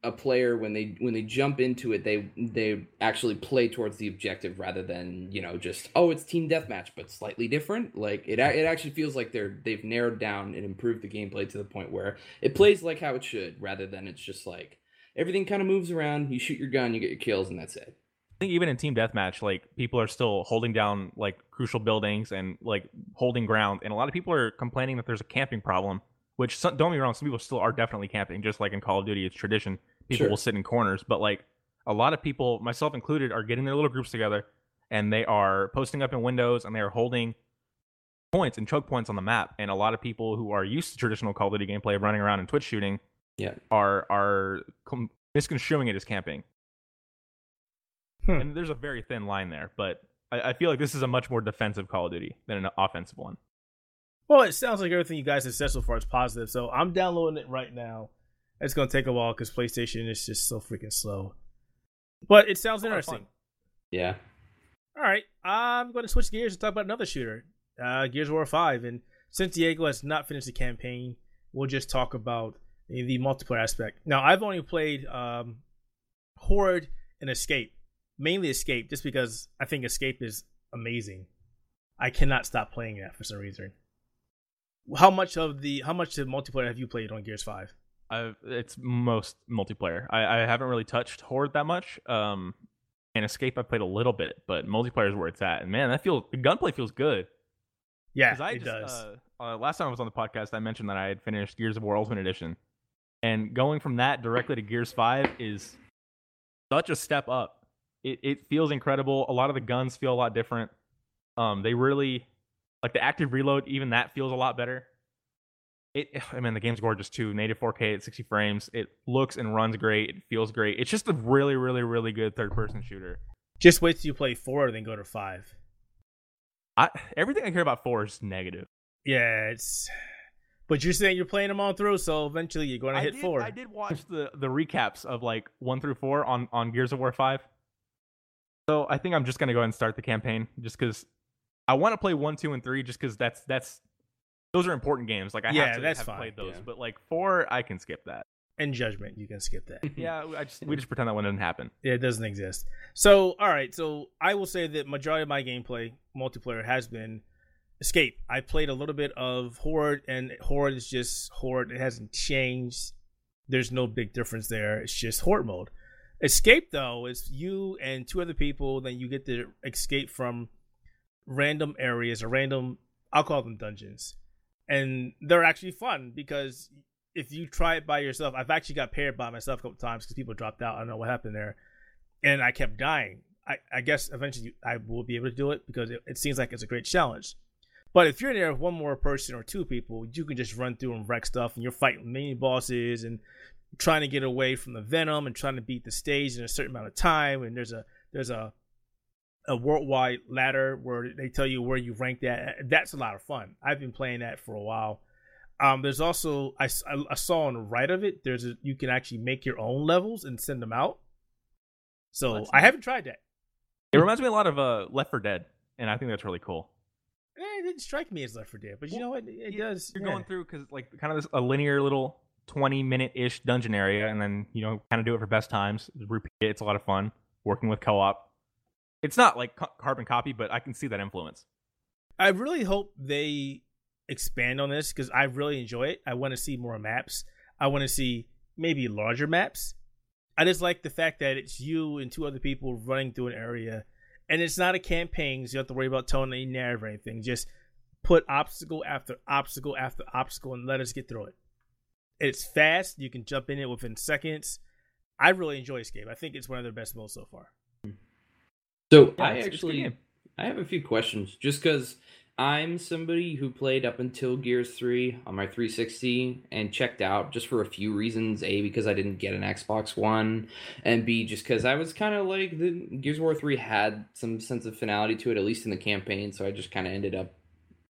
a player when they when they jump into it they they actually play towards the objective rather than you know just oh it's team deathmatch but slightly different. Like it it actually feels like they're they've narrowed down and improved the gameplay to the point where it plays like how it should rather than it's just like everything kind of moves around you shoot your gun you get your kills and that's it
I think even in team deathmatch, like people are still holding down like crucial buildings and like holding ground, and a lot of people are complaining that there's a camping problem. Which some, don't get me wrong, some people still are definitely camping, just like in Call of Duty, it's tradition. People
Sure.
will sit in corners, but like a lot of people, myself included, are getting their little groups together and they are posting up in windows and they are holding points and choke points on the map. And a lot of people who are used to traditional Call of Duty gameplay of running around and Twitch shooting,
Yeah.
are are com- misconstruing it as camping.
Hmm.
And there's a very thin line there, but I, I feel like this is a much more defensive Call of Duty than an offensive one.
Well, it sounds like everything you guys have said so far is positive. So I'm downloading it right now. It's gonna take a while because PlayStation is just so freaking slow. But it sounds
A lot of
interesting.
yeah
All right, I'm going to switch gears and talk about another shooter, uh, Gears of War Five. And since Diego has not finished the campaign, we'll just talk about the, the multiplayer aspect. Now, I've only played um, Horde and Escape, mainly Escape, just because I think Escape is amazing. I cannot stop playing that for some reason. How much of the how much of multiplayer have you played on Gears Five?
I've, it's most multiplayer. I, I haven't really touched Horde that much. Um, and Escape I played a little bit, but multiplayer is where it's at. And man, that feels the gunplay feels good.
Yeah,
I
it
just,
does.
Uh, uh, last time I was on the podcast, I mentioned that I had finished Gears of War Ultimate Edition, and going from that directly to Gears Five is such a step up. It it feels incredible. A lot of the guns feel a lot different. Um, they really like the active reload. Even that feels a lot better. It, I mean, the game's gorgeous too. Native 4K at 60 frames. It looks and runs great. It feels great. It's just a really, really, really good third-person shooter.
Just wait till you play four, then go to five.
I everything I care about four is negative.
Yeah, it's. But you're saying you're playing them all through, so eventually you're going to
I
hit
did,
four.
I did watch the the recaps of like one through four on on Gears of War five. So I think I'm just gonna go ahead and start the campaign just because I want to play one, two, and three just because that's that's those are important games. Like I
Yeah,
have to
that's
have
fine,
played those,
yeah.
but like four, I can skip that.
And judgment, you can skip that.
Yeah, I just we just pretend that one didn't happen.
Yeah, it doesn't exist. So, all right. So, I will say that majority of my gameplay multiplayer has been Escape. I played a little bit of Horde, and Horde is just Horde. It hasn't changed. There's no big difference there. It's just Horde mode. Escape though is you and two other people. Then you get to escape from random areas or random. I'll call them dungeons, and they're actually fun because if you try it by yourself, I've actually got paired by myself a couple times because people dropped out. I don't know what happened there, and I kept dying. I, I guess eventually I will be able to do it because it, it seems like it's a great challenge. But if you're in there with one more person or two people, you can just run through and wreck stuff, and you're fighting mini bosses and trying to get away from the venom and trying to beat the stage in a certain amount of time. And there's a there's a a worldwide ladder where they tell you where you ranked at. That's a lot of fun. I've been playing that for a while. Um, there's also I, I, saw on the right of it. There's a you can actually make your own levels and send them out. So I
nice.
haven't tried that.
It reminds me a lot of uh, Left 4 Dead, and I think that's really cool.
Eh, it didn't strike me as Left 4 Dead, but you
Well,
know what? It
you-
does.
You're
yeah.
going through because like kind of this a linear little 20 minute ish dungeon area, and then you know kind of do it for best times. Repeat it. It's a lot of fun working with co-op. It's not like carbon copy, but I can see that influence.
I really hope they expand on this because I really enjoy it. I want to see more maps. I want to see maybe larger maps. I just like the fact that it's you and two other people running through an area, and it's not a campaign, so you don't have to worry about telling any narrative or anything. Just put obstacle after obstacle after obstacle and let us get through it. It's fast. You can jump in it within seconds. I really enjoy this game. I think it's one of their best modes so far.
So
Yeah,
I
it's- it's a good
actually. I have a few questions just because I'm somebody who played up until Gears 3 on my 360 and checked out just for a few reasons. A, because I didn't get an Xbox One, and B, just because I was kind of like the Gears of War 3 had some sense of finality to it, at least in the campaign. So I just kind of ended up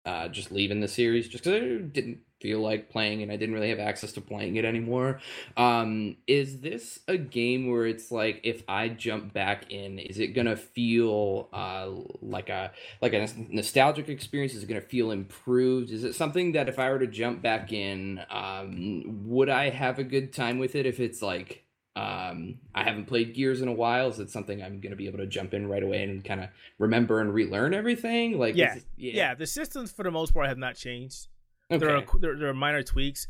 uh, just leaving the series just because I didn't feel like playing and I didn't really have access to playing it anymore. Um, is this a game where it's like if I jump back in, is it gonna feel uh, like a like a nostalgic experience? Is it gonna feel improved? Is it something that if I were to jump back in, um, would I have a good time with it? If it's like um, I haven't played Gears in a while, is it something I'm gonna be able to jump in right away and kind of remember and relearn everything? Like, is
Yeah, Yeah, the systems for the most part have not changed.
Okay.
There are there, there are minor tweaks.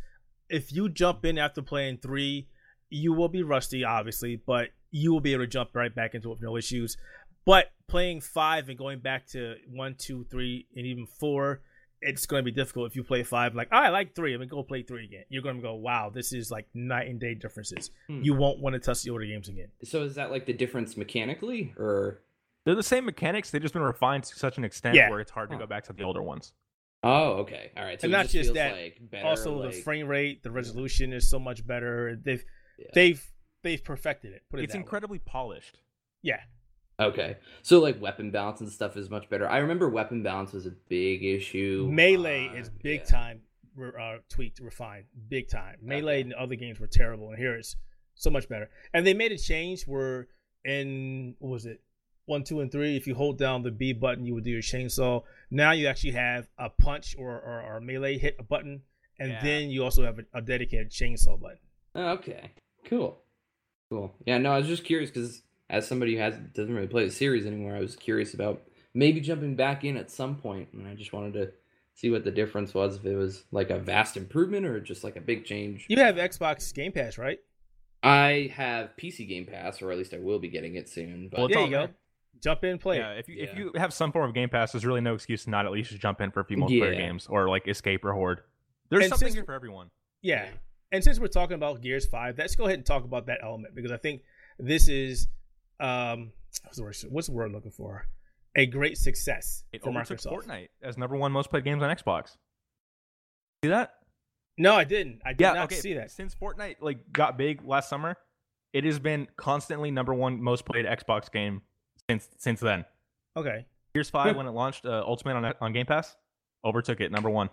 If you jump in after playing three, you will be rusty, obviously, but you will be able to jump right back into it with no issues. But playing five and going back to one, two, three, and even four, it's going to be difficult if you play five. Like, oh, I like three. I'm gonna go play three again. You're going to go, wow, this is like night and day differences.
Hmm.
You won't want to touch the older games again.
So is that like the difference mechanically, or
They're the same mechanics. They've just been refined to such an extent
Yeah.
where it's hard to
Huh.
go back to the older ones.
Oh, okay, all right. So
And not
just
just that,
like better,
also,
like-
the frame rate, the resolution is so much better. They've
Yeah.
they've they've perfected it. Put it
It's
that way.
incredibly polished.
Yeah.
Okay, so like weapon balance and stuff is much better. I remember weapon balance was a big issue.
Melee
uh,
is big
yeah.
time re- uh, tweaked, refined, big time. Melee
Okay.
and other games were terrible, and here it's so much better. And they made a change where in what was it one, two, and three, if you hold down the B button, you would do your chainsaw. Now you actually have a punch or or, or melee hit a button, and
Yeah.
then you also have a, a dedicated chainsaw button.
Oh, okay, cool, cool. Yeah, no, I was just curious because as somebody who has doesn't really play the series anymore, I was curious about maybe jumping back in at some point, and I just wanted to see what the difference was if it was like a vast improvement or just like a big change.
You have Xbox Game Pass, right?
I have PC Game Pass, or at least I will be getting it soon. But
Well,
there you go.
there.
Jump in, play.
Yeah, if you
Yeah.
if you have some form of Game Pass, there's really no excuse to not at least just jump in for a few multiplayer
Yeah.
games or like Escape or Horde. There's
And
something
since-
here for everyone.
Yeah. And since we're talking about Gears 5, let's go ahead and talk about that element because I think this is um what's the word, what's the word I'm looking for? A great success
It
for
overtook
Microsoft.
Fortnite as number one most played games on Xbox. See that?
No, I didn't. I did
yeah,
not
okay.
see that.
Since Fortnite like got big last summer, it has been constantly number one most played Xbox game since since then.
Okay.
Gears Five when it launched uh, Ultimate on on Game Pass, overtook it number one.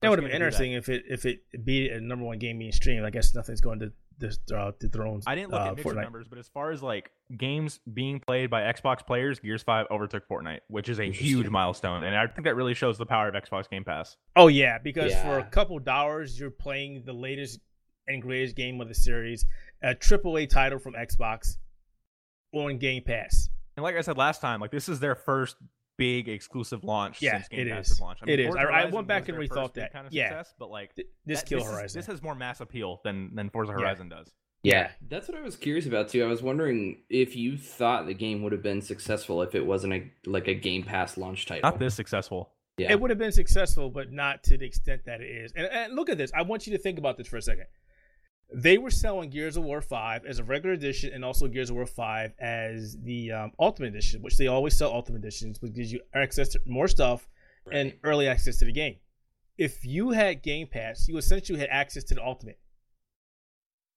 That would have been
to do that.
interesting if it if it beat a number one game being streamed. I guess nothing's going to this uh, dethrone.
I didn't look
uh,
at Mixer
Fortnite.
numbers, but as far as like games being played by Xbox players, Gears Five overtook Fortnite, which is a huge milestone, and I think that really shows the power of Xbox Game Pass.
Oh yeah, because for a
Yeah.
couple dollars you're playing the latest and greatest game of the series, a AAA title from Xbox on Game Pass.
And like I said last time, like this is their first big exclusive launch
Yeah,
since Game
it
Pass
is.
has launched.
It is.
Forza
I- I went back and rethought that.
kind of
Yeah.
success, but like
Th- This
that-
Kill
this is-
Horizon.
this has more mass appeal than than Forza
Yeah.
Horizon does.
Yeah, that's what I was curious about too. I was wondering if you thought the game would have been successful if it wasn't a like a Game Pass launch title.
Not this successful.
Yeah.
It would have been successful, but not to the extent that it is. And, and look at this. I want you to think about this for a second. They were selling Gears of War 5 as a regular edition and also Gears of War 5 as the um, Ultimate Edition, which they always sell Ultimate Editions, which gives you access to more stuff and early access to the game. If you had Game Pass, you essentially had access to the Ultimate.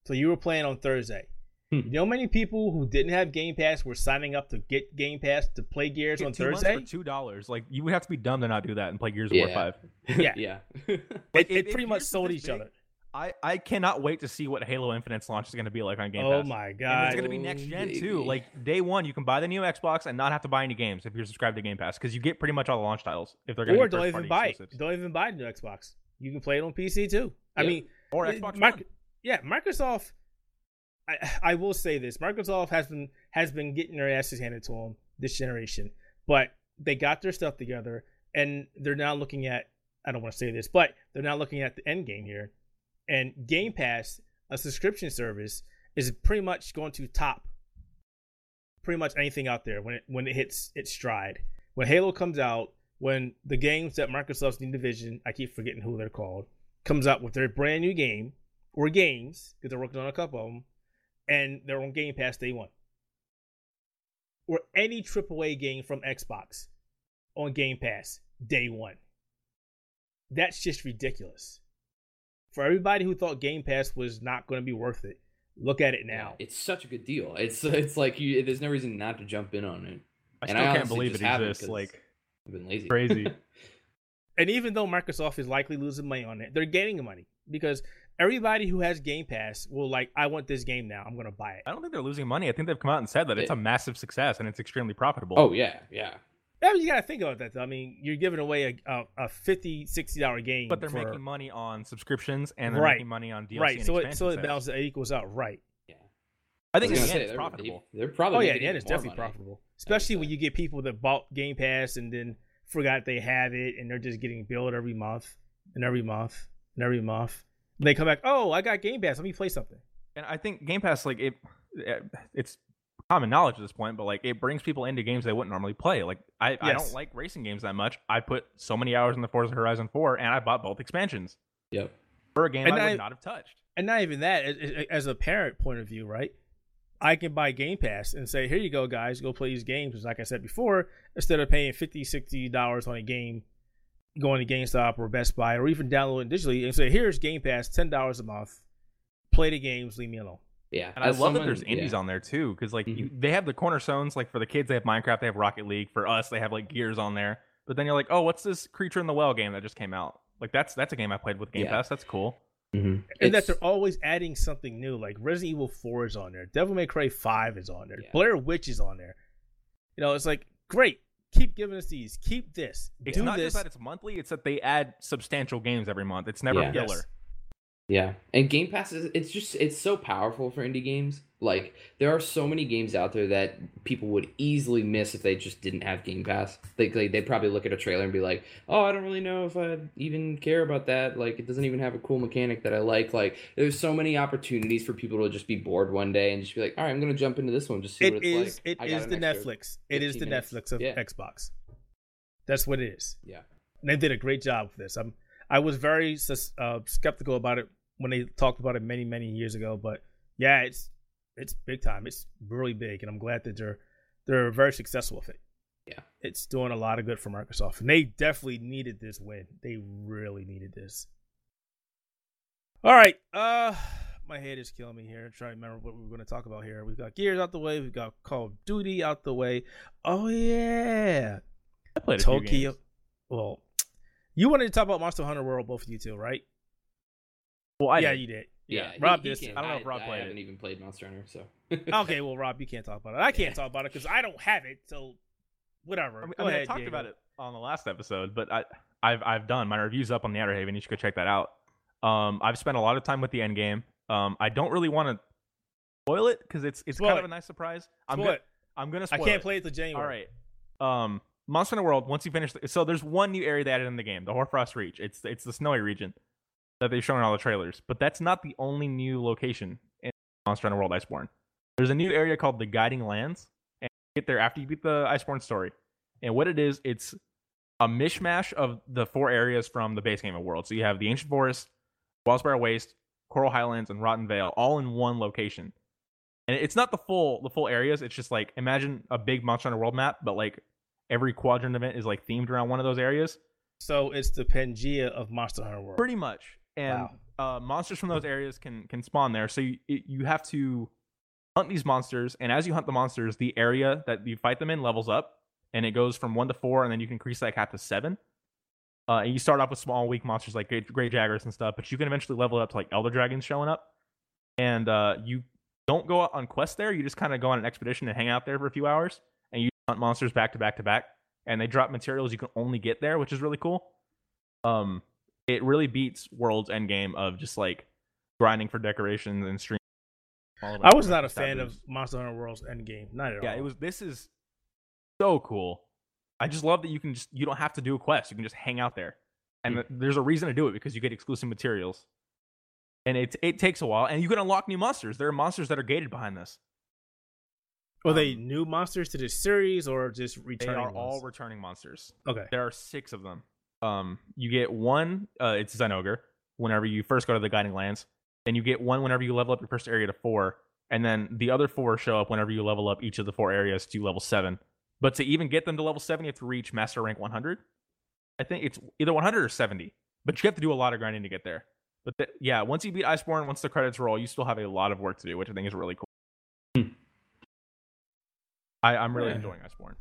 So you were playing on Thursday.
Hmm.
You know how many people who didn't have Game Pass were signing up to get Game Pass to play Gears
Get
on
two
Thursday?
for two dollars. Like you would have to be dumb to not do that and play Gears of War Five.
Yeah.
yeah.
It,
Like, if-
it
if
pretty much sold each
big,
other.
I I cannot wait to see what Halo Infinite's launch is going to be like on Game
Oh
Pass.
Oh my
And
god!
it's going to be next gen too. Like day one, you can buy the new Xbox and not have to buy any games if you're subscribed to Game Pass because you get pretty much all the launch titles if they're going to be
don't even buy it.
exclusives.
Don't even buy the new Xbox. You can play it on PC too. I mean,
or
it-
Xbox One.
yeah, Microsoft. I, I will say this: Microsoft has been has been getting their asses handed to them this generation, but they got their stuff together and they're now looking at. I don't want to say this, but they're now looking at the end game here, and Game Pass, a subscription service, is pretty much going to top pretty much anything out there when it when it hits its stride. When Halo comes out, when the games that Microsoft's new division, I keep forgetting who they're called, comes out with their brand new game or games because they're working on a couple of them, and they're on Game Pass day one. Or any AAA game from Xbox on Game Pass day one. That's just ridiculous. For everybody who thought Game Pass was not going to be worth it, look at it now.
It's such a good deal. It's it's like you. There's no reason not to jump in on it.
I
and
still
I
can't believe it
haven't
exists.
'cause-
Like
I've been lazy.
Crazy.
And even though Microsoft is likely losing money on it, they're gaining money because everybody who has Game Pass will like, I want this game now. I'm going to buy it.
I don't think they're losing money. I think they've come out and said that it's a massive success and it's extremely profitable.
oh yeah, yeah.
I mean, you got to think about that. Though. I mean, you're giving away a, a, a 50 60 dollar game,
but they're
for-
making money on subscriptions and they're
Right.
making money on DLC.
right.
and
So it so it balances, it equals out. Right.
Yeah.
I think
I
in the
gonna
end
say,
it's
they're-
profitable.
They, are probably.
Oh yeah,
making
yeah,
even
it's definitely
money.
profitable, especially when you get people that bought Game Pass and then forgot they have it, and they're just getting billed every month and every month and every month. And they come back, oh, I got Game Pass. Let me play something.
And I think Game Pass, like it, it's common knowledge at this point, but like it brings people into games they wouldn't normally play. Like I, I don't like racing games that much. I put so many hours in the Forza Horizon 4, and I bought both expansions
Yep.
for a game
And
I would not have touched.
And not even that, as a parent point of view, right? I can buy Game Pass and say, here you go, guys, go play these games. Like I said before, instead of paying 50 $60 on a game, going to GameStop or Best Buy, or even downloading digitally and say, here's Game Pass, $10 a month. Play the games, leave me alone.
Yeah.
And I
As
love that there's indies
yeah.
on there too, because like you,
Mhm.
they have the cornerstones. Like for the kids, they have Minecraft, they have Rocket League. For us, they have like Gears on there. But then you're like, oh, what's this Creature in the Well game that just came out? Like that's that's a game I played with Game
Yeah.
Pass. That's cool.
Mhm.
And that they're always adding something new. Like Resident Evil 4 is on there. Devil May Cry 5 is on there.
Yeah.
Blair Witch is on there. You know, it's like, great. Keep giving us these. Keep this.
It's
Do
not
this.
just that it's monthly; it's that they add substantial games every month. It's never
Yeah.
filler.
Yes.
Yeah, and Game Pass is it's just it's so powerful for indie games. Like there are so many games out there that people would easily miss if they just didn't have Game Pass. They like, they'd probably look at a trailer and be like, "Oh, I don't really know if I even care about that. Like it doesn't even have a cool mechanic that I like." Like there's so many opportunities for people to just be bored one day and just be like, "All right, I'm gonna jump into this one just see
It
what it's
is.
like."
It is the Netflix. It is the
minutes.
Netflix of
Yeah.
Xbox. That's what it is.
Yeah,
And they did a great job with this. I'm. I was very uh, skeptical about it when they talked about it many, many years ago. But yeah, it's it's big time. It's really big, and I'm glad that they're they're very successful with it.
Yeah.
It's doing a lot of good for Microsoft, and they definitely needed this win. They really needed this. All right, uh, my head is killing me here. I'm trying to remember what we were going to talk about here. We've got Gears out the way. We've got Call of Duty out the way. Oh yeah,
I played
Tokyo. Well, you wanted to talk about Monster Hunter World, both of you two, right?
Well, I
yeah,
did.
you did.
Yeah,
Rob
he, he
did.
can't-
I don't know if Rob
I
played it.
haven't even played Monster Hunter, so
okay, well, Rob, you can't talk about it. I can't talk about it because I don't have it. So, whatever.
I mean,
Go
I, mean, I talked
Diego.
about it on the last episode, but I, I've I've done my reviews up on the Outerhaven. You should go check that out. Um, I've spent a lot of time with the end game. Um, I don't really want to spoil it because it's it's
Spoil
kind
it.
of a nice surprise. I'm
Spoil
gonna
it.
I'm gonna
I can't
it.
play it till January.
All right. Um, Monster Hunter World. Once you finish, the, so there's one new area they added in the game, the Hoarfrost Reach. It's it's the snowy region that they've shown in all the trailers. But that's not the only new location in Monster Hunter World Iceborne. There's a new area called the Guiding Lands, and you get there after you beat the Iceborne story. And what it is, it's a mishmash of the four areas from the base game of World. So you have the Ancient Forest, Wildspire Waste, Coral Highlands, and Rotten Vale, all in one location. And it's not the full the full areas. It's just like imagine a big Monster Hunter World map, but like every quadrant event is like themed around one of those areas.
So it's the Pangea of Monster Hunter World.
Pretty much. And uh, monsters from those areas can can spawn there. So you you have to hunt these monsters, and as you hunt the monsters, the area that you fight them in levels up, and it goes from one to four, and then you can increase that cap to seven. Uh, and you start off with small, weak monsters like great, Great Jagras and stuff, but you can eventually level it up to like elder dragons showing up. And uh, you don't go out on quests there; you just kind of go on an expedition and hang out there for a few hours, and you hunt monsters back to back to back, and they drop materials you can only get there, which is really cool. Um, it really beats World's Endgame of just like grinding for decorations and stream.
I was not a fan of. Monster Hunter World's Endgame. Not at
Yeah,
all.
Yeah, it was. This is so cool. I just love that you can just you don't have to do a quest. You can just hang out there, and th- there's a reason to do it because you get exclusive materials. And it it takes a while, and you can unlock new monsters. There are monsters that are gated behind this.
They
um,
new monsters to this series or just returning?
They are all returning monsters.
okay.
There are six of them. Um, you get one. Uh, it's Zinogre. Whenever you first go to the Guiding Lands, then you get one whenever you level up your first area to four, and then the other four show up whenever you level up each of the four areas to level seven. But to even get them to level seven, you have to reach Master Rank 100. I think it's either 100 or 70, but you have to do a lot of grinding to get there. But th- yeah, once you beat Iceborne, once the credits roll, you still have a lot of work to do, which I think is really cool.
Hmm.
I, I'm really
Yeah.
enjoying Iceborne.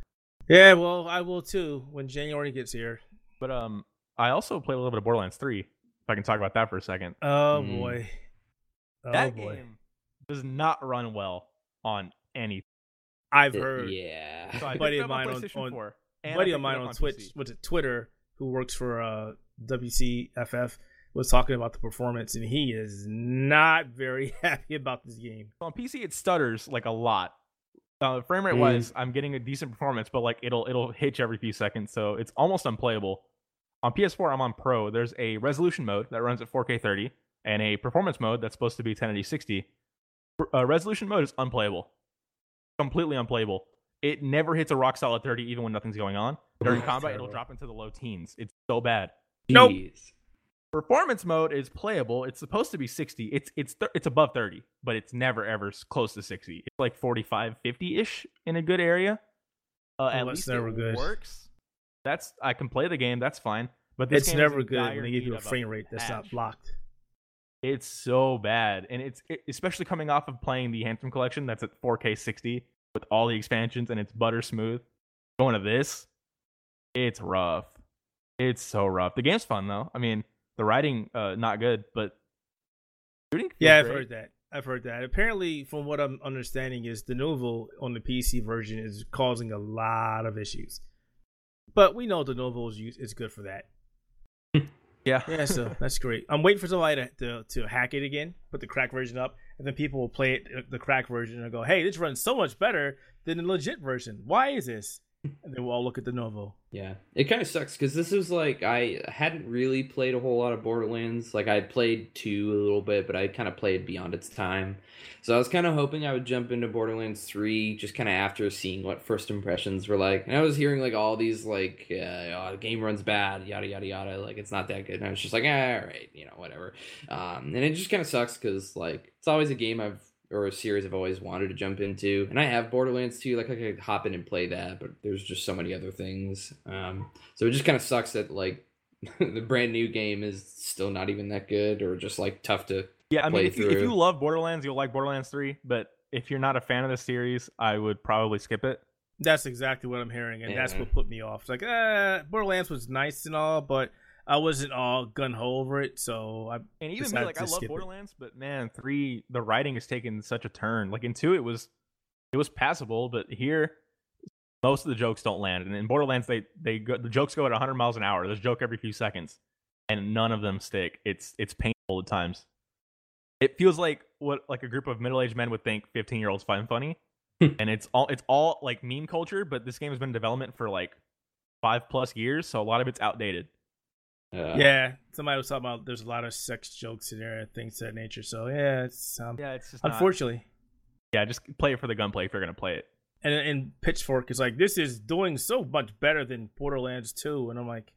Yeah, well, I will too when January gets here.
But um, I also played a little bit of Borderlands 3. If I can talk about that for a second.
Oh
Mm.
boy. Oh
that
boy.
game does not run well on anything.
I've heard
yeah.
So I
buddy of mine on- on-
4,
buddy of mine
up
on Twitch, what's it, Twitter, who works for uh, WCCF, was talking about the performance, and he is not very happy about this game.
So on PC, it stutters like a lot. Uh, frame rate
Mm.
wise, I'm getting a decent performance, but like it'll it'll hitch every few seconds, so it's almost unplayable. On PS4, I'm on Pro. There's a resolution mode that runs at 4K 30, and a performance mode that's supposed to be 1080 60. Uh, resolution mode is unplayable, completely unplayable. It never hits a rock solid 30, even when nothing's going on. During
That's
combat, it'll drop into the low teens. It's so bad.
Nope.
Performance mode is playable. It's supposed to be 60. It's it's th- it's above 30, but it's never ever close to 60. It's like 45, 50 ish in a good area. Uh, at least it
good.
works. That's I can play the game. That's fine. But this
It's never good when they give you a frame rate that's not blocked.
It's so bad, and it's it, especially coming off of playing the Handsome collection that's at 4K 60 with all the expansions, and it's butter smooth. Going to this, it's rough. It's so rough. The game's fun though. I mean, the writing uh not good, but shooting.
Yeah, I've
great.
heard that. I've heard that. Apparently, from what I'm understanding, is Denuvo on the PC version is causing a lot of issues. But we know Denuvo is use- is good for that.
Yeah,
Yeah, so that's great. I'm waiting for somebody to, to to hack it again, put the crack version up, and then people will play it uh, the crack version and go, "Hey, this runs so much better than the legit version. Why is this?" And then we'll all look at Denuvo.
Yeah, it kind of sucks because this is like I hadn't really played a whole lot of Borderlands. Like I played two a little bit, but I kind of played beyond its time. So I was kind of hoping I would jump into Borderlands three just kind of after seeing what first impressions were like. And I was hearing like all these like, uh, oh, the game runs bad, yada yada yada. Like it's not that good. And I was just like, ah, all right, you know, whatever. Um, and it just kind of sucks because like it's always a game I've or a series I've always wanted to jump into, and I have Borderlands 2. Like I could hop in and play that, but there's just so many other things. Um, so it just kind of sucks that like the brand new game is still not even that good, or just like tough to.
Yeah, I
play
mean, if you, if you love Borderlands, you'll like Borderlands 3. But if you're not a fan of the series, I would probably skip it.
That's exactly what I'm hearing, and that's what put me off. It's like, uh, Borderlands was nice and all, but I wasn't all gun ho over it. So I,
And even me, like I love
skip it.
Borderlands, but man, three the writing has taken such a turn. Like in two, it was it was passable, but here most of the jokes don't land. And in Borderlands, they they go, the jokes go at 100 miles an hour. There's a joke every few seconds, and none of them stick. It's it's painful at times. It feels like what like a group of middle aged men would think 15 year olds find funny, hmm. and it's all it's all like meme culture. But this game has been in development for like five plus years, so a lot of it's outdated.
Yeah, somebody was talking about there's a lot of sex jokes in there and things of that nature. So yeah, it's um,
Yeah, it's just not-
unfortunately.
yeah, just play it for the gunplay if you're gonna play it.
and and Pitchford is like, this is doing so much better than Borderlands 2, and I'm like,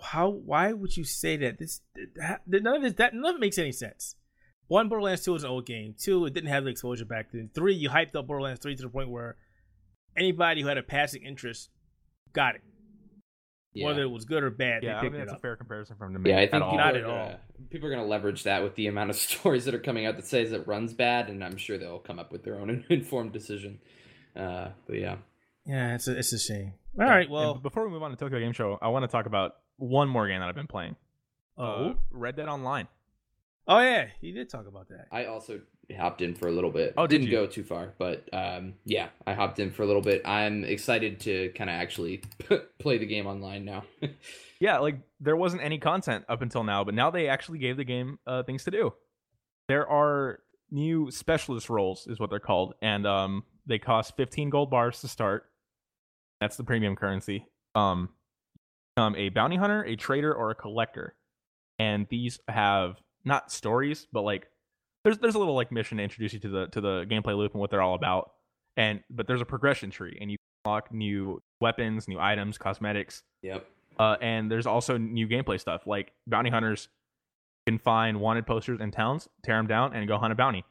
how? Why would you say that? This that, none of this that none of it makes any sense. One, Borderlands 2 was an old game. Two, it didn't have the exposure back then. Three, you hyped up Borderlands 3 to the point where anybody who had a passing interest got it,
yeah.
whether it was good or bad.
Yeah, I
they
don't think that's a fair comparison from to make
Yeah, I think
all.
people
Not at all.
gonna- people are going to leverage that with the amount of stories that are coming out that says it runs bad, and I'm sure they'll come up with their own informed decision. Uh, but yeah,
Yeah, it's a it's a shame. All
Yeah,
right,
and
well,
before we move on to Tokyo Game Show, I want to talk about one more game that I've been playing.
oh,
Uh, Red Dead Online.
Oh yeah, he did talk about that.
I also hopped in for a little bit.
Oh, did
didn't
you?
go too far, but um, yeah, I hopped in for a little bit. I'm excited to kind of actually play the game online now.
Yeah, like there wasn't any content up until now, but now they actually gave the game uh, things to do. There are new specialist roles, is what they're called, and um, they cost 15 gold bars to start. That's the premium currency. Um, become a bounty hunter, a trader, or a collector, and these have not stories, but like there's there's a little like mission to introduce you to the to the gameplay loop and what they're all about. And but there's a progression tree, and you unlock new weapons, new items, cosmetics.
yep.
Uh, and there's also new gameplay stuff like bounty hunters can find wanted posters in towns, tear them down, and go hunt a bounty.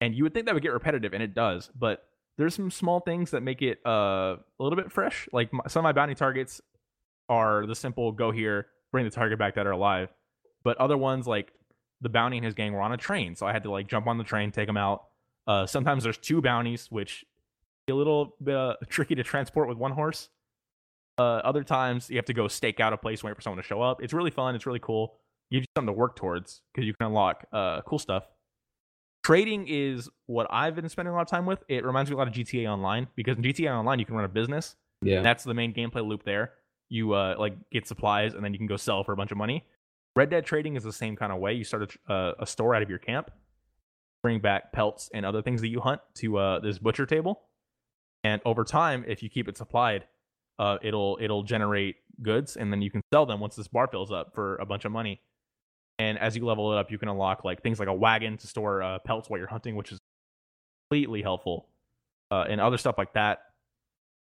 And you would think that would get repetitive, and it does. But there's some small things that make it uh, a little bit fresh. Like my, some of my bounty targets are the simple go here, bring the target back that are alive. But other ones like the bounty and his gang were on a train, so I had to like jump on the train, take them out. Uh, sometimes there's two bounties, which a little bit uh, tricky to transport with one horse. Uh, other times you have to go stake out a place, wait for someone to show up. It's really fun. It's really cool. Gives you something to work towards because you can unlock uh, cool stuff. Trading is what I've been spending a lot of time with. It reminds me a lot of GTA Online because in GTA Online you can run a business.
Yeah.
That's the main gameplay loop there. You uh, like get supplies and then you can go sell for a bunch of money. Red Dead Trading is the same kind of way. You start a, uh, a store out of your camp, bring back pelts and other things that you hunt to uh, this butcher table, and over time, if you keep it supplied, uh, it'll it'll generate goods, and then you can sell them once this bar fills up for a bunch of money. And as you level it up, you can unlock like things like a wagon to store uh, pelts while you're hunting, which is completely helpful, uh, and other stuff like that.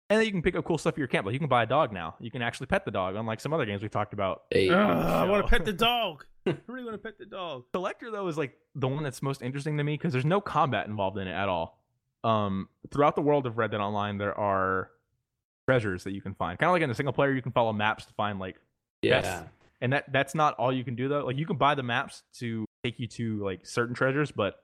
And then you can pick up cool stuff for your camp. Like you can buy a dog now. You can actually pet the dog, unlike some other games we talked about.
Hey,
Ugh, I want to pet the dog. I really want to pet the dog.
Collector though is like the one that's most interesting to me because there's no combat involved in it at all. Um, throughout the world of Red Dead Online, there are treasures that you can find. Kind of like in a single player, you can follow maps to find like,
yeah.
yes. and that that's not all you can do though. Like you can buy the maps to take you to like certain treasures, but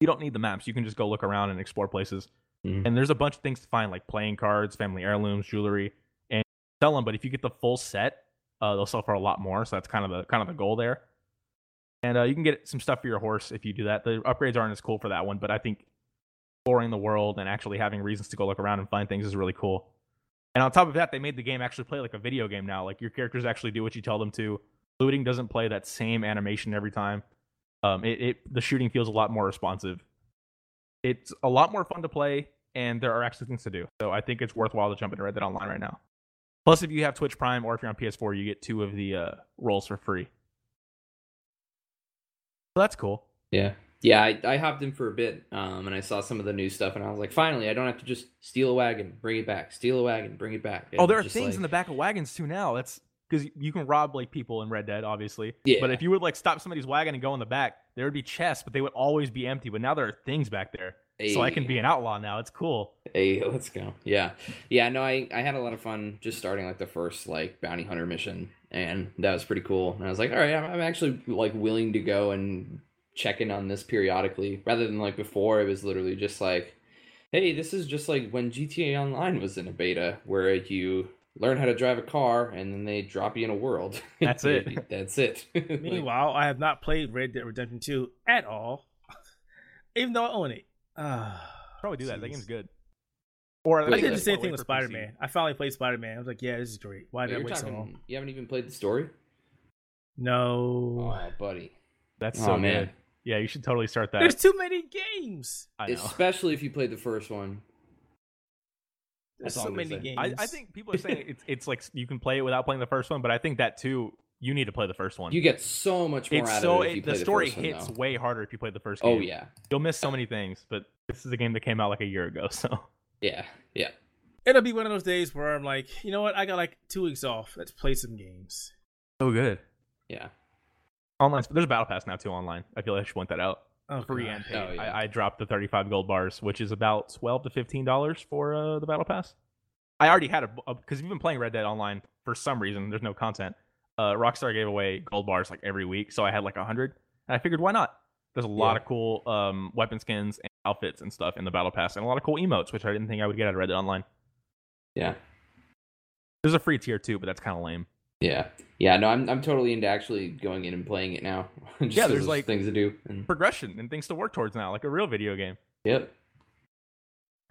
you don't need the maps. You can just go look around and explore places.
Mhm.
And there's a bunch of things to find, like playing cards, family heirlooms, jewelry, and sell them. But if you get the full set, uh, they'll sell for a lot more. So that's kind of the kind of the goal there. And uh, you can get some stuff for your horse if you do that. The upgrades aren't as cool for that one, but I think exploring the world and actually having reasons to go look around and find things is really cool. And on top of that, they made the game actually play like a video game now. Like your characters actually do what you tell them to. Looting doesn't play that same animation every time. Um, it, it the shooting feels a lot more responsive. It's a lot more fun to play, and there are actually things to do. So I think it's worthwhile to jump into Red Dead Online right now. Plus, if you have Twitch Prime or if you're on PS4, you get two of the uh, roles for free. So that's cool.
Yeah. Yeah, I, I hopped in for a bit, um, and I saw some of the new stuff, and I was like, finally, I don't have to just steal a wagon, bring it back, steal a wagon, bring it back.
oh, there are things
like-
in the back of wagons too now. That's because you can rob like people in Red Dead, obviously.
Yeah.
But if you would like stop somebody's wagon and go in the back, there would be chests, but they would always be empty. But now there are things back there, so I can be an outlaw now. It's cool.
Hey, let's go. Yeah. Yeah, no, I, I had a lot of fun just starting like the first like bounty hunter mission and that was pretty cool. And I was like, all right, I'm, I'm actually like willing to go and check in on this periodically rather than like before it was literally just like, hey, this is just like when GTA Online was in a beta where you learn how to drive a car and then they drop you in a world.
That's it.
That's it.
Meanwhile, I have not played Red Dead Redemption 2 at all, even though I own it. Ah,
Probably do that. That game's good. Or
I
Wait,
did the same thing with. Spider Man. I finally played Spider Man. I was like, yeah, this is great. Why did I
you're
wait so long?
you haven't even played the story?
No.
Oh, buddy.
That's
Oh,
so
man.
good. Yeah, you should totally start that.
There's too many games.
I know.
Especially if you played the first one.
There's
That's all
so
I'm
many
say.
games.
I, I think people are saying it's it's like you can play it without playing the first one, but I think that too you need to play the first one.
You get so much more
it's
out
so
of it if you
it-
play
the
the,
story
first one,
hits
though.
way harder if you play the first game.
Oh yeah,
You'll miss so many things, but this is a game that came out like a year ago, so
yeah, yeah.
It'll be one of those days where I'm like, you know what? I got like two weeks off. Let's play some games.
so good.
Yeah.
Online, there's a battle pass now too online. I feel like I should point that out.
Oh,
Free
God.
and paid.
Oh, yeah.
I, I dropped the 35 gold bars, which is about 12 to 15 dollars for uh, the battle pass. I already had a because you've been playing Red Dead Online for some reason. There's no content. Uh, Rockstar gave away gold bars like every week, so I had like a hundred, and I figured why not? There's a lot
Yeah.
of cool um, weapon skins and outfits and stuff in the battle pass, and a lot of cool emotes, which I didn't think I would get out of Red Dead Online.
Yeah.
There's a free tier too, but that's kind of lame.
Yeah. Yeah, no, I'm I'm totally into actually going in and playing it now. Just
Yeah,
'cause
there's, like-
things to do. And,
Progression and things to work towards now, like a real video game.
yep.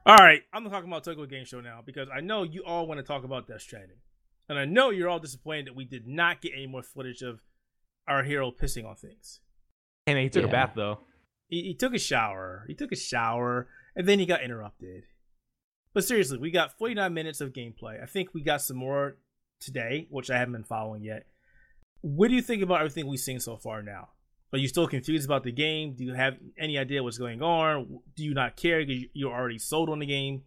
All right, I'm talking about Tokyo Game Show now because I know you all want to talk about Death Stranding, and I know you're all disappointed that we did not get any more footage of our hero pissing on things.
Hey man, he took a bath though.
He, he took a shower. He took a shower, and then he got interrupted. But seriously, we got 49 minutes of gameplay. I think we got some more today, which I haven't been following yet. What do you think about everything we've seen so far now? Are you still confused about the game? Do you have any idea what's going on? Do you not care because you're already sold on the game?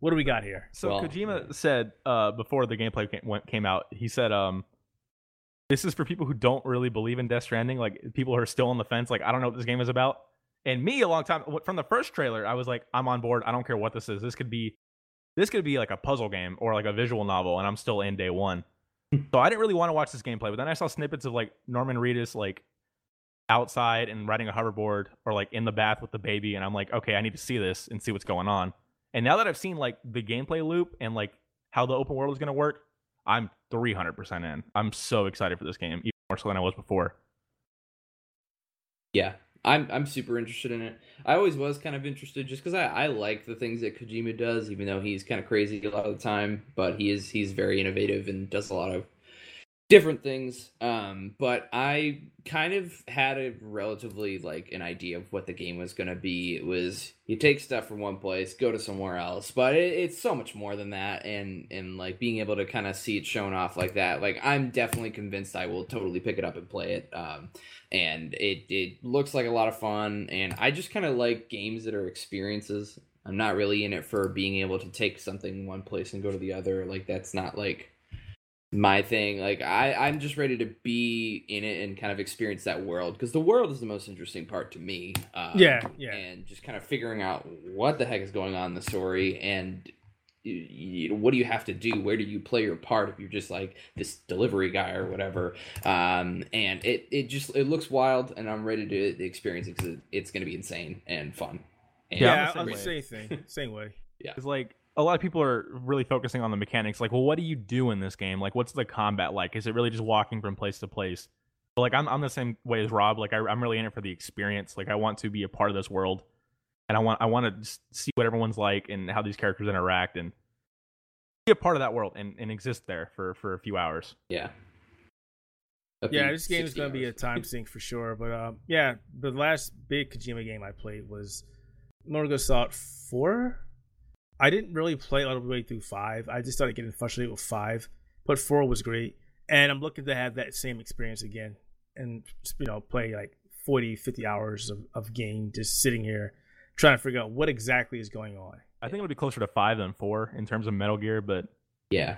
What do we got here?
So
Well,
Kojima
yeah.
said uh, before the gameplay came, went, came out, he said, um, "This is for people who don't really believe in Death Stranding, like people who are still on the fence, like I don't know what this game is about." And me, a long time from the first trailer, I was like, "I'm on board. I don't care what this is. This could be, this could be like a puzzle game or like a visual novel, and I'm still in day one." so I didn't really want to watch this gameplay, but then I saw snippets of like Norman Reedus like outside and riding a hoverboard or like in the bath with the baby, and I'm like, okay, I need to see this and see what's going on. And now that I've seen like the gameplay loop and like how the open world is going to work, I'm 300% in. I'm so excited for this game, even more so than I was before.
Yeah. I'm I'm super interested in it. I always was kind of interested just because I, I like the things that Kojima does, even though he's kind of crazy a lot of the time. But he is he's very innovative and does a lot of different things. Um, but I kind of had a relatively like an idea of what the game was gonna be. It was you take stuff from one place, go to somewhere else, but it, it's so much more than that. And and like being able to kind of see it shown off like that, like I'm definitely convinced I will totally pick it up and play it. Um, and it it looks like a lot of fun and i just kind of like games that are experiences i'm not really in it for being able to take something one place and go to the other like that's not like my thing like i i'm just ready to be in it and kind of experience that world because the world is the most interesting part to me um,
Yeah, yeah.
and just kind of figuring out what the heck is going on in the story and you, you, what do you have to do where do you play your part if you're just like this delivery guy or whatever um, and it, it just it looks wild and i'm ready to experience it because it, it's going to be insane and fun and
Yeah,
Yeah,
I'm the
I'm
same
the same thing. Same way.
Yeah, it's like a lot of people are really focusing on the mechanics. Like, well, what do you do in this game? Like, what's the combat like? Is it really just walking from place to place? But like, I'm I'm the same way as Rob. Like, I, I'm really in it for the experience. Like, I want to be a part of this world, and I want I want to see what everyone's like and how these characters interact and be a part of that world and, and exist there for for a few hours.
yeah A
Yeah, this game is going to be a time sink for sure. But um, yeah, the last big Kojima game I played was Metal Gear Solid 4. I didn't really play all the way through 5. I just started getting frustrated with 5. But 4 was great. And I'm looking to have that same experience again and, you know, play like 40, 50 hours of, of game just sitting here trying to figure out what exactly is going on.
I think it'll be closer to five than four in terms of Metal Gear, but
yeah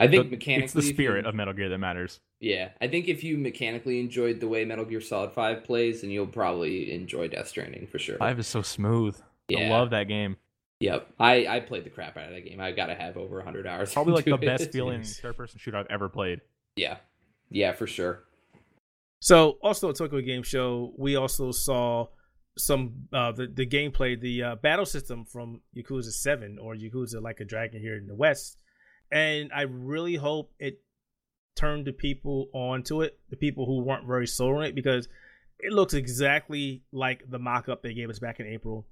I think
The-
mechanically,
it's the
if you-
spirit of Metal Gear that matters.
Yeah, I think if you mechanically enjoyed the way Metal Gear Solid Five plays, then you'll probably enjoy Death Stranding for sure.
Five is so smooth.
Yeah.
I love that game.
Yep, I I played the crap out of that game. I gotta have over hundred hours.
Probably like the
into
best
it.
feeling
Jeez.
third person shooter I've ever played.
Yeah, yeah, for sure.
So also at Tokyo Game Show, we also saw some uh the, the gameplay, the uh, battle system from Yakuza Seven or Yakuza Like a Dragon here in the West, and I really hope it turned the people onto it, the people who weren't very sold on it, because it looks exactly like the mock-up they gave us back in April.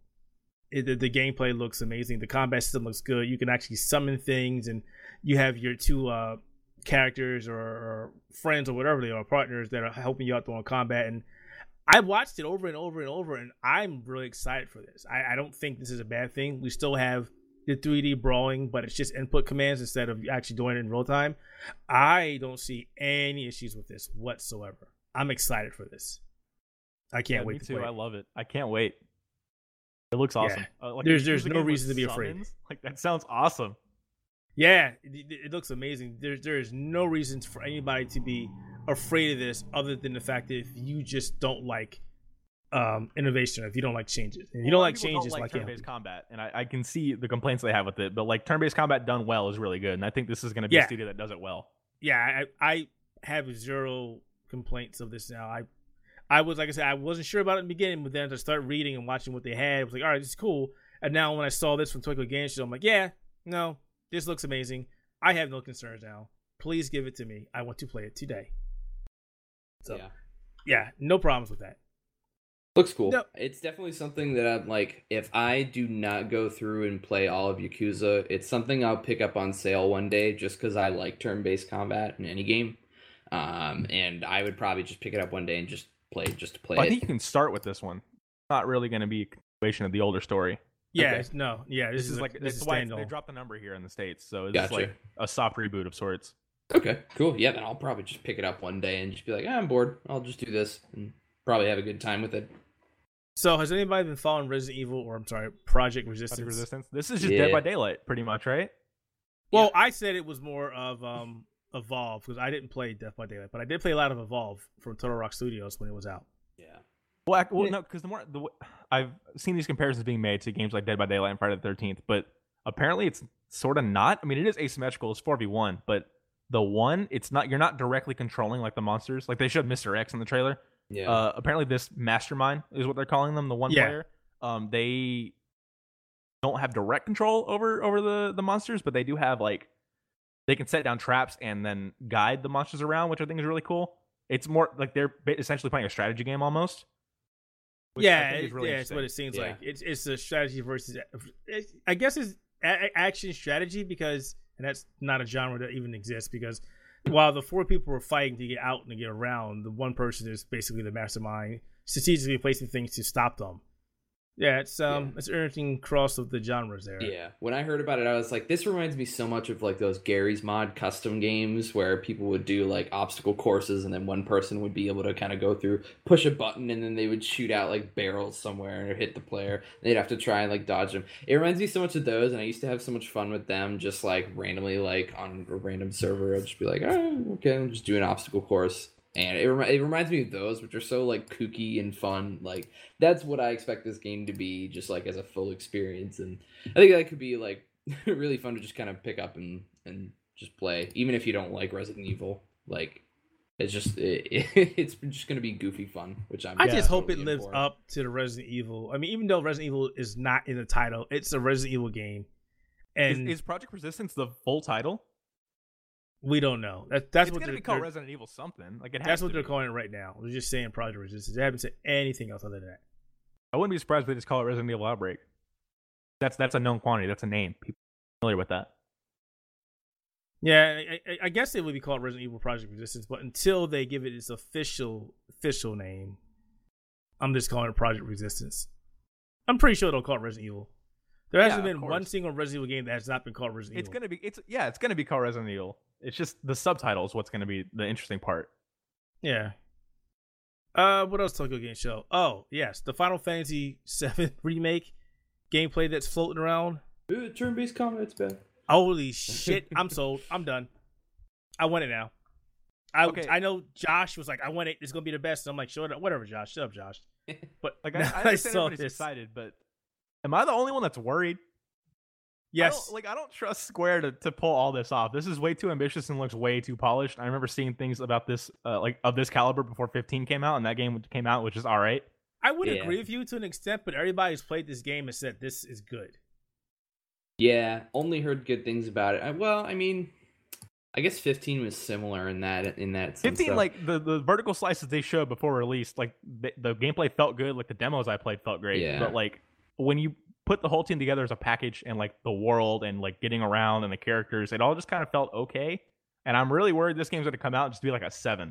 It, the, the gameplay looks amazing. The combat system looks good. You can actually summon things, and you have your two uh, characters or, or friends or whatever they are, partners that are helping you out during combat. And I watched it over and over and over, and I'm really excited for this. I, I don't think this is a bad thing. We still have the 3D brawling, but it's just input commands instead of actually doing it in real time. I don't see any issues with this whatsoever. I'm excited for this. I can't
Yeah,
wait
me
to
too.
play.
I love it. I can't wait. It looks
Yeah.
awesome. Uh, like,
There's- there's no reason to be afraid.
Like that sounds awesome.
Yeah, it, it looks amazing. There's there is no reason for anybody to be afraid of this other than the fact that if you just don't like um innovation, if you don't like changes, and you don't like changes,
like
like yeah,
turn-based combat, and I, I can see the complaints they have with it. But like turn-based combat done well is really good, and I think this is going to be
Yeah.
a studio that does it well.
yeah, I, I have zero complaints of this now. I I was like I said, I wasn't sure about it in the beginning, but then to start reading and watching what they had, I was like, all right, this is cool. And now when I saw this from Tokyo Game Show, I'm like, yeah, no, this looks amazing. I have no concerns now. Please give it to me. I want to play it today. So
yeah,
yeah, no problems with that.
looks cool.
No.
It's definitely something that I'm like. If I do not go through and play all of Yakuza, it's something I'll pick up on sale one day just because I like turn-based combat in any game. Um, and I would probably just pick it up one day and just play just to play
I
it.
think you can start with this one. It's not really going to be a continuation of the older story.
Yeah,
Okay.
no, yeah, this,
This, is
a-
like
this is
why they
standalone.
dropped the number here in the states, so it's
Gotcha.
like a soft reboot of sorts.
Okay, cool. Yeah, then I'll probably just pick it up one day and just be like, ah, I'm bored. I'll just do this and probably have a good time with it.
So has anybody been following Resident Evil or I'm sorry, Project Resistance?
Project Resistance. This is just
Yeah.
Dead by Daylight, pretty much, right?
Well,
Yeah.
I said it was more of um Evolve because I didn't play Death by Daylight, but I did play a lot of Evolve from Turtle Rock Studios when it was out.
Yeah.
Well, I, well no, because the more the w- I've seen these comparisons being made to games like Dead by Daylight and Friday the Thirteenth, but apparently it's sort of not. I mean, it is asymmetrical. It's four v one, but the one, it's not. You're not directly controlling like the monsters. Like they showed Mister X in the trailer.
Yeah.
Uh, apparently, this mastermind is what they're calling them. The one
Yeah.
player. Um, they don't have direct control over over the the monsters, but they do have like they can set down traps and then guide the monsters around, which I think is really cool. It's more like they're essentially playing a strategy game almost.
yeah,
think
it-
is really
yeah, it's what it seems
Yeah.
like. It's it's a strategy versus. I guess it's a- action strategy because, and that's not a genre that even exists because while the four people were fighting to get out and to get around, the one person is basically the mastermind, strategically placing things to stop them. Yeah, it's um,
Yeah.
it's interesting cross of the genres there.
Yeah, when I heard about it, I was like, this reminds me so much of like those Garry's Mod custom games where people would do like obstacle courses and then one person would be able to kind of go through, push a button, and then they would shoot out like barrels somewhere and hit the player. They'd have to try and like dodge them. It reminds me so much of those, and I used to have so much fun with them just like randomly, like on a random server. I'd just be like, oh, okay, I'm just doing an obstacle course. And it, remi- it reminds me of those, which are so like kooky and fun. Like that's what I expect this game to be, just like as a full experience. And I think that could be like really fun to just kind of pick up and and just play, even if you don't like Resident Evil. Like it's just it, it's just gonna be goofy fun, which I'm.
I just hope it lives
for.
up to the Resident Evil. I mean, even though Resident Evil is not in the title, it's a Resident Evil game,
Is,
and
is Project Resistance the full title?
We don't know. That, that's
it's
what
gonna
they're,
be called
they're-
Resident Evil something. Like it has
that's
to
what they're
be.
calling it right now. They're just saying Project Resistance. They haven't said anything else other than that.
I wouldn't be surprised if they just call it Resident Evil Outbreak. That's that's a known quantity. That's a name. People are familiar with that.
Yeah, I, I, I guess it would be called Resident Evil Project Resistance, but until they give it its official official name, I'm just calling it Project Resistance. I'm pretty sure they'll call it Resident Evil. There hasn't
Yeah,
been one single Resident Evil game that has not been called Resident
It's
Evil.
gonna be. It's yeah. It's gonna be called Resident Evil. It's just the subtitles. what's gonna be the interesting part.
Yeah. Uh, what else? Tokyo Game Show. Oh, yes, the Final Fantasy VII remake gameplay that's floating around.
Ooh, turn-based combat's bad.
Holy shit! I'm sold. I'm done. I want it now. I
Okay.
I know Josh was like, I want it. It's gonna be the best. And I'm like, sure, whatever, Josh. Shut up, Josh. But
Like
now
I, I understand
saw
everybody's
this.
excited, but am I the only one that's worried? I
Yes,
don't- like I don't trust Square to, to pull all this off. This is way too ambitious and looks way too polished. I remember seeing things about this, uh, like of this caliber before 15 came out, and that game came out, which is all right.
I would
Yeah.
agree with you to an extent, but everybody who's played this game has said this is good.
Yeah, only heard good things about it. I, well, I mean, I guess 15 was similar in that in that sense.
15,
though.
like the, the vertical slices they showed before release, like the, the gameplay felt good. Like the demos I played felt great.
Yeah.
But like when you put the whole team together as a package and like the world and like getting around and the characters, it all just kind of felt okay. And I'm really worried this game's going to come out and just be like a seven.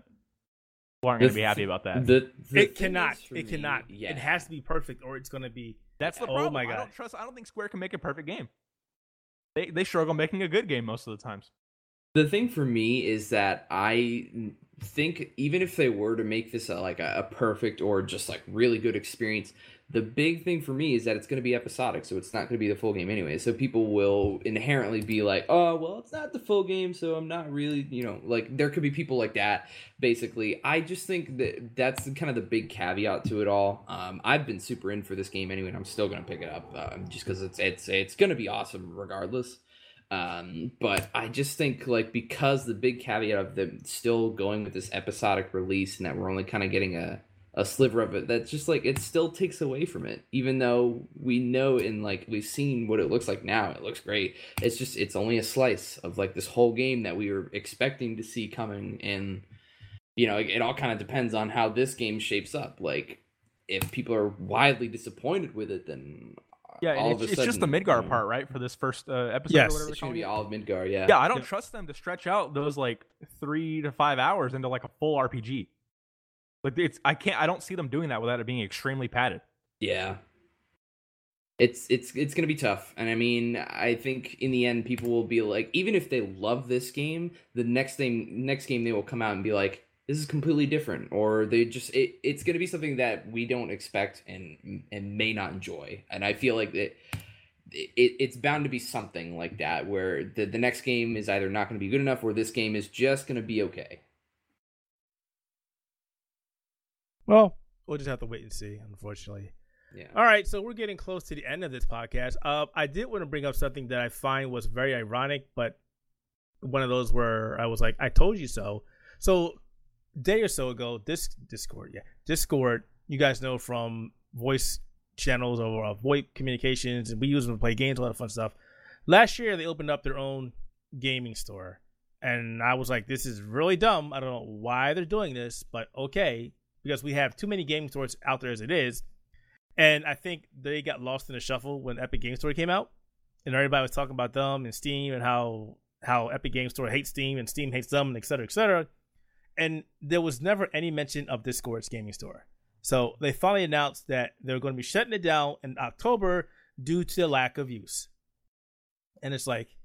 People aren't going to be happy about that.
the, the
it cannot. It
me-
cannot.
Yeah,
It has to be perfect, or it's gonna be.
That's the
Oh
problem.
my
I don't trust. I don't think Square can make a perfect game. They they struggle making a good game most of the times.
The thing for me is that I think even if they were to make this a, like a, a perfect or just like really good experience, the big thing for me is that it's going to be episodic, so it's not going to be the full game anyway. So people will inherently be like, "Oh, well, it's not the full game, so I'm not really, you know, like there could be people like that." Basically, I just think that that's kind of the big caveat to it all. Um, I've been super in for this game anyway, and I'm still going to pick it up um, just because it's it's it's going to be awesome regardless. Um, but I just think like because the big caveat of them still going with this episodic release and that we're only kind of getting a a sliver of it, that's just like it still takes away from it. Even though we know and like we've seen what it looks like now, it looks great. It's just it's only a slice of like this whole game that we were expecting to see coming, and you know it, it all kind of depends on how this game shapes up. Like if people are wildly disappointed with it, then
Yeah,
all
it's,
of a
it's just the Midgar
you know,
part, right, for this first uh, episode
Yes.
or whatever.
It's gonna be all of Midgar, yeah.
Yeah, I don't
Yeah.
trust them to stretch out those like three to five hours into like a full RPG. Like it's, I can't, I don't see them doing that without it being extremely padded.
Yeah. It's it's it's gonna be tough, and I mean, I think in the end, people will be like, even if they love this game, the next thing, next game, they will come out and be like, "This is completely different," or they just it, it's gonna be something that we don't expect and and may not enjoy. And I feel like that it, it's bound to be something like that, where the the next game is either not gonna be good enough, or this game is just gonna be okay.
Well, we'll just have to wait and see. Unfortunately.
Yeah.
All right, so we're getting close to the end of this podcast. Uh, I did want to bring up something that I find was very ironic, but one of those where I was like, "I told you so." So, a day or so ago, this Discord, yeah, Discord, you guys know from voice channels or uh, VoIP communications, and we use them to play games, a lot of fun stuff. Last year, they opened up their own gaming store, and I was like, "This is really dumb. I don't know why they're doing this, but okay." Because we have too many gaming stores out there as it is, and I think they got lost in the shuffle when Epic Game Store came out, and everybody was talking about them and Steam and how how Epic Game Store hates Steam and Steam hates them, and et cetera, et cetera. And there was never any mention of Discord's gaming store. So they finally announced that they're going to be shutting it down in October due to the lack of use. And it's like,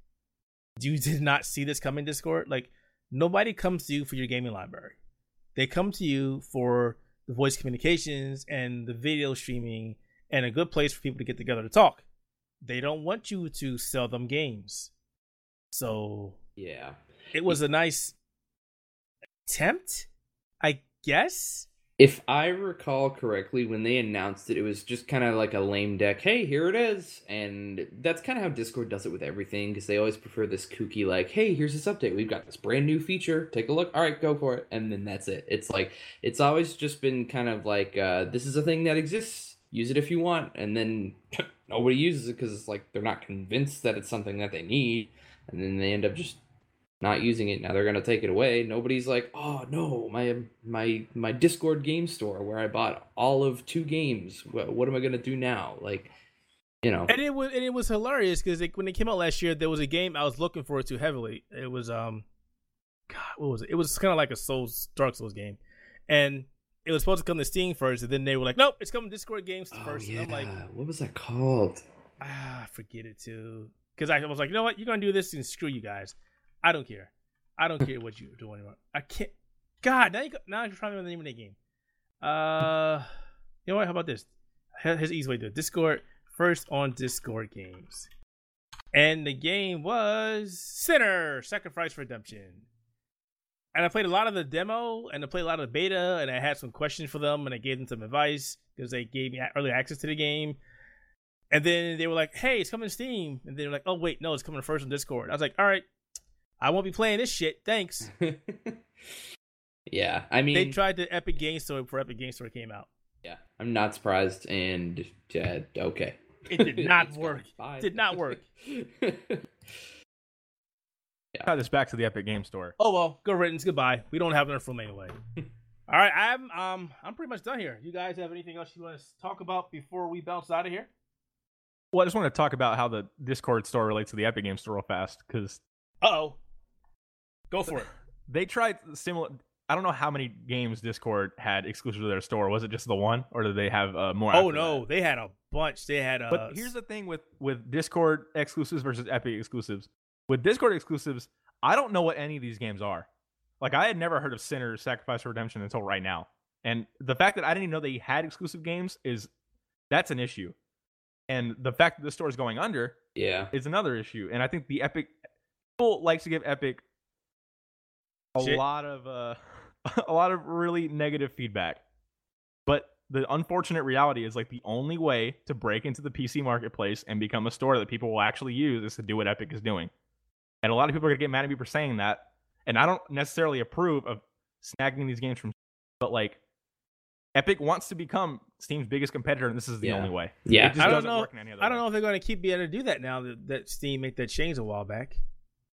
you did not see this coming, Discord. Like nobody comes to you for your gaming library. They come to you for the voice communications and the video streaming and a good place for people to get together to talk. They don't want you to sell them games. So
Yeah.
it was a nice attempt, I guess.
If I recall correctly, when they announced it, it was just kind of like a lame deck. Hey, here it is, and that's kind of how Discord does it with everything because they always prefer this kooky, like, "Hey, here's this update. We've got this brand new feature. Take a look. All right, go for it." And then that's it. It's like it's always just been kind of like, uh, "This is a thing that exists. Use it if you want," and then nobody uses it because it's like they're not convinced that it's something that they need, and then they end up just not using it now they're gonna take it away nobody's like oh no my my my discord game store where i bought all of two games what, what am i gonna do now like you know
And it was and it was hilarious because when it came out last year, there was a game I was looking forward to heavily. It was um, God, what was it? It was kind of like a Souls Dark Souls game, and it was supposed to come to Steam first, and then they were like, nope, it's coming to Discord games
oh,
first.
yeah.
And I'm like,
what was that called
ah, forget it too. Because I was like, you know what, you're gonna do this and screw you guys. I don't care. I don't care what you're doing anymore. I can't. God, now you got, now you're trying to remember the name of the game. Uh, you know what? How about this? Here's easy way to do it. Discord first on Discord games, and the game was Sinner: Sacrifice Redemption. and I played a lot of the demo and I played a lot of the beta and I had some questions for them and I gave them some advice because they gave me early access to the game. And then they were like, "Hey, it's coming to Steam." And they were like, "Oh wait, no, it's coming first on Discord." I was like, "All right, I won't be playing this shit. Thanks."
yeah, I mean,
they tried the Epic Game Store before Epic Game Store came out.
Yeah, I'm not surprised. And yeah, okay,
it did not work. Did not work.
yeah. Tie this back to the Epic Game Store.
Oh well, good riddance. Goodbye. We don't have enough room anyway. All right, I'm um I'm pretty much done here. You guys have anything else you want to talk about before we bounce out of here?
Well, I just want to talk about how the Discord store relates to the Epic Game Store real fast because.
Uh oh. Go for it.
They tried similar. I don't know how many games Discord had exclusive to their store. Was it just the one, or did they have uh, more?
Oh no, that? they had a bunch. They had. A...
but here's the thing with with Discord exclusives versus Epic exclusives. With Discord exclusives, I don't know what any of these games are. Like I had never heard of Sinner, Sacrifice for Redemption until right now. And the fact that I didn't even know they had exclusive games is that's an issue. And the fact that the store is going under
yeah
is another issue. And I think the Epic people likes to give Epic a Shit. lot of uh a lot of really negative feedback. But the unfortunate reality is like the only way to break into the PC marketplace and become a store that people will actually use is to do what Epic is doing. And a lot of people are gonna get mad at me for saying that. And I don't necessarily approve of snagging these games from but like Epic wants to become Steam's biggest competitor, and this is the
yeah.
only way.
Yeah,
I don't know. I don't know if they're going to keep being able to do that now that, that Steam made that change a while back.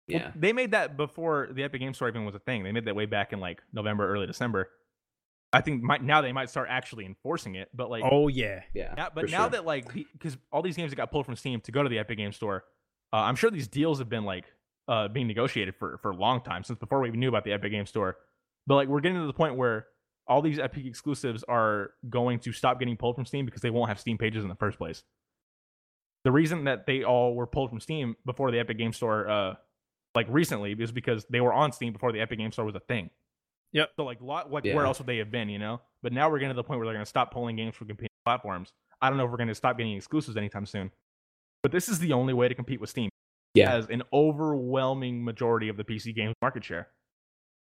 Yeah,
well, they made that before the Epic Game Store even was a thing. They made that way back in like November, early December. I think might, now they might start actually enforcing it, but like,
oh yeah,
yeah.
Now, but now sure. that like, because all these games that got pulled from Steam to go to the Epic Game Store, uh, I'm sure these deals have been like uh, being negotiated for for a long time since before we even knew about the Epic Game Store. But like, we're getting to the point where all these Epic exclusives are going to stop getting pulled from Steam because they won't have Steam pages in the first place. The reason that they all were pulled from Steam before the Epic Game Store, uh, like recently, is because they were on Steam before the Epic Game Store was a thing.
Yep.
So like, lot, like yeah. where else would they have been? You know. But now we're getting to the point where they're going to stop pulling games from competing platforms. I don't know if we're going to stop getting exclusives anytime soon. But this is the only way to compete with Steam.
Yeah.
As an overwhelming majority of the PC games market share.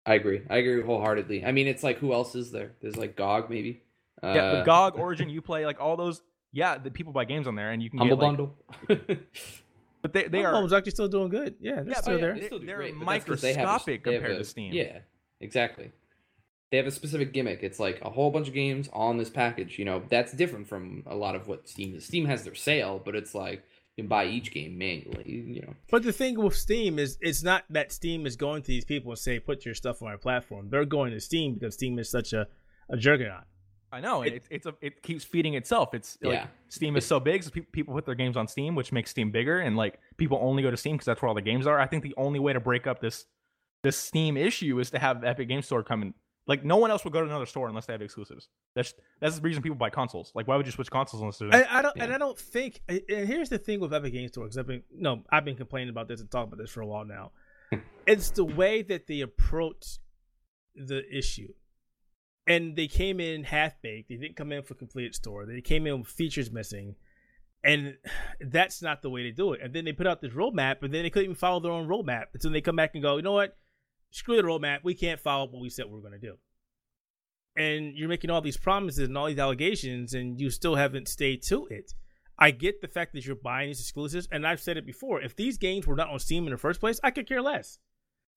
I agree. I agree wholeheartedly. I mean, it's like who else is there? There's like GOG maybe.
Uh, yeah, the GOG, Origin, you play like all those. Yeah, the people buy games on there, and you can
Humble
get,
like,
Bundle. but they they
Humble are actually still doing good. Yeah, they're
yeah,
still
yeah,
there.
They still
they're
great,
microscopic
a,
compared
a,
to Steam.
Yeah, exactly. They have a specific gimmick. It's like a whole bunch of games on this package. You know, that's different from a lot of what Steam is. Steam has their sale, but it's like you can buy each game manually, you know.
But the thing with Steam is it's not that Steam is going to these people and say put your stuff on our platform. They're going to Steam because Steam is such a, a juggernaut.
I know it, it's a, it keeps feeding itself. It's like. Steam is so big, so people put their games on Steam, which makes Steam bigger, and like people only go to Steam because that's where all the games are. I think the only way to break up this this Steam issue is to have Epic Game Store come in. like no one else will go to another store unless they have exclusives. That's that's the reason people buy consoles. Like why would you switch consoles unless there's?
I, I don't, yeah. and I don't think. And here's the thing with Epic Games Store, because I've been no, I've been complaining about this and talking about this for a while now. Hmm. it's the way that they approach the issue, and they came in half baked. They didn't come in for completed store. They came in with features missing, and that's not the way to do it. And then they put out this roadmap, and then they couldn't even follow their own roadmap. And so they come back and go, you know what? screw the roadmap. We can't follow what we said we are going to do. And you're making all these promises and all these allegations, and you still haven't stayed to it. I get the fact that you're buying these exclusives, and I've said it before. If these games were not on Steam in the first place, I could care less.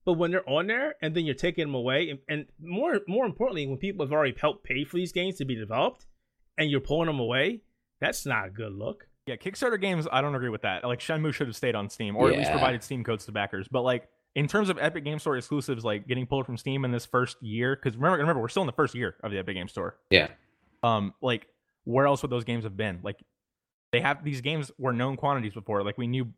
But when they're on there, and then you're taking them away, and, and more more importantly, when people have already helped pay for these games to be developed, and you're pulling them away, that's not a good look.
Yeah, Kickstarter games, I don't agree with that. Like Shenmue should have stayed on Steam, or yeah. at least provided Steam codes to backers. But like in terms of Epic Game Store exclusives, like getting pulled from Steam in this first year, because remember, remember, we're still in the first year of the Epic Game Store.
Yeah.
Um, like where else would those games have been? Like they have these games were known quantities before. Like we knew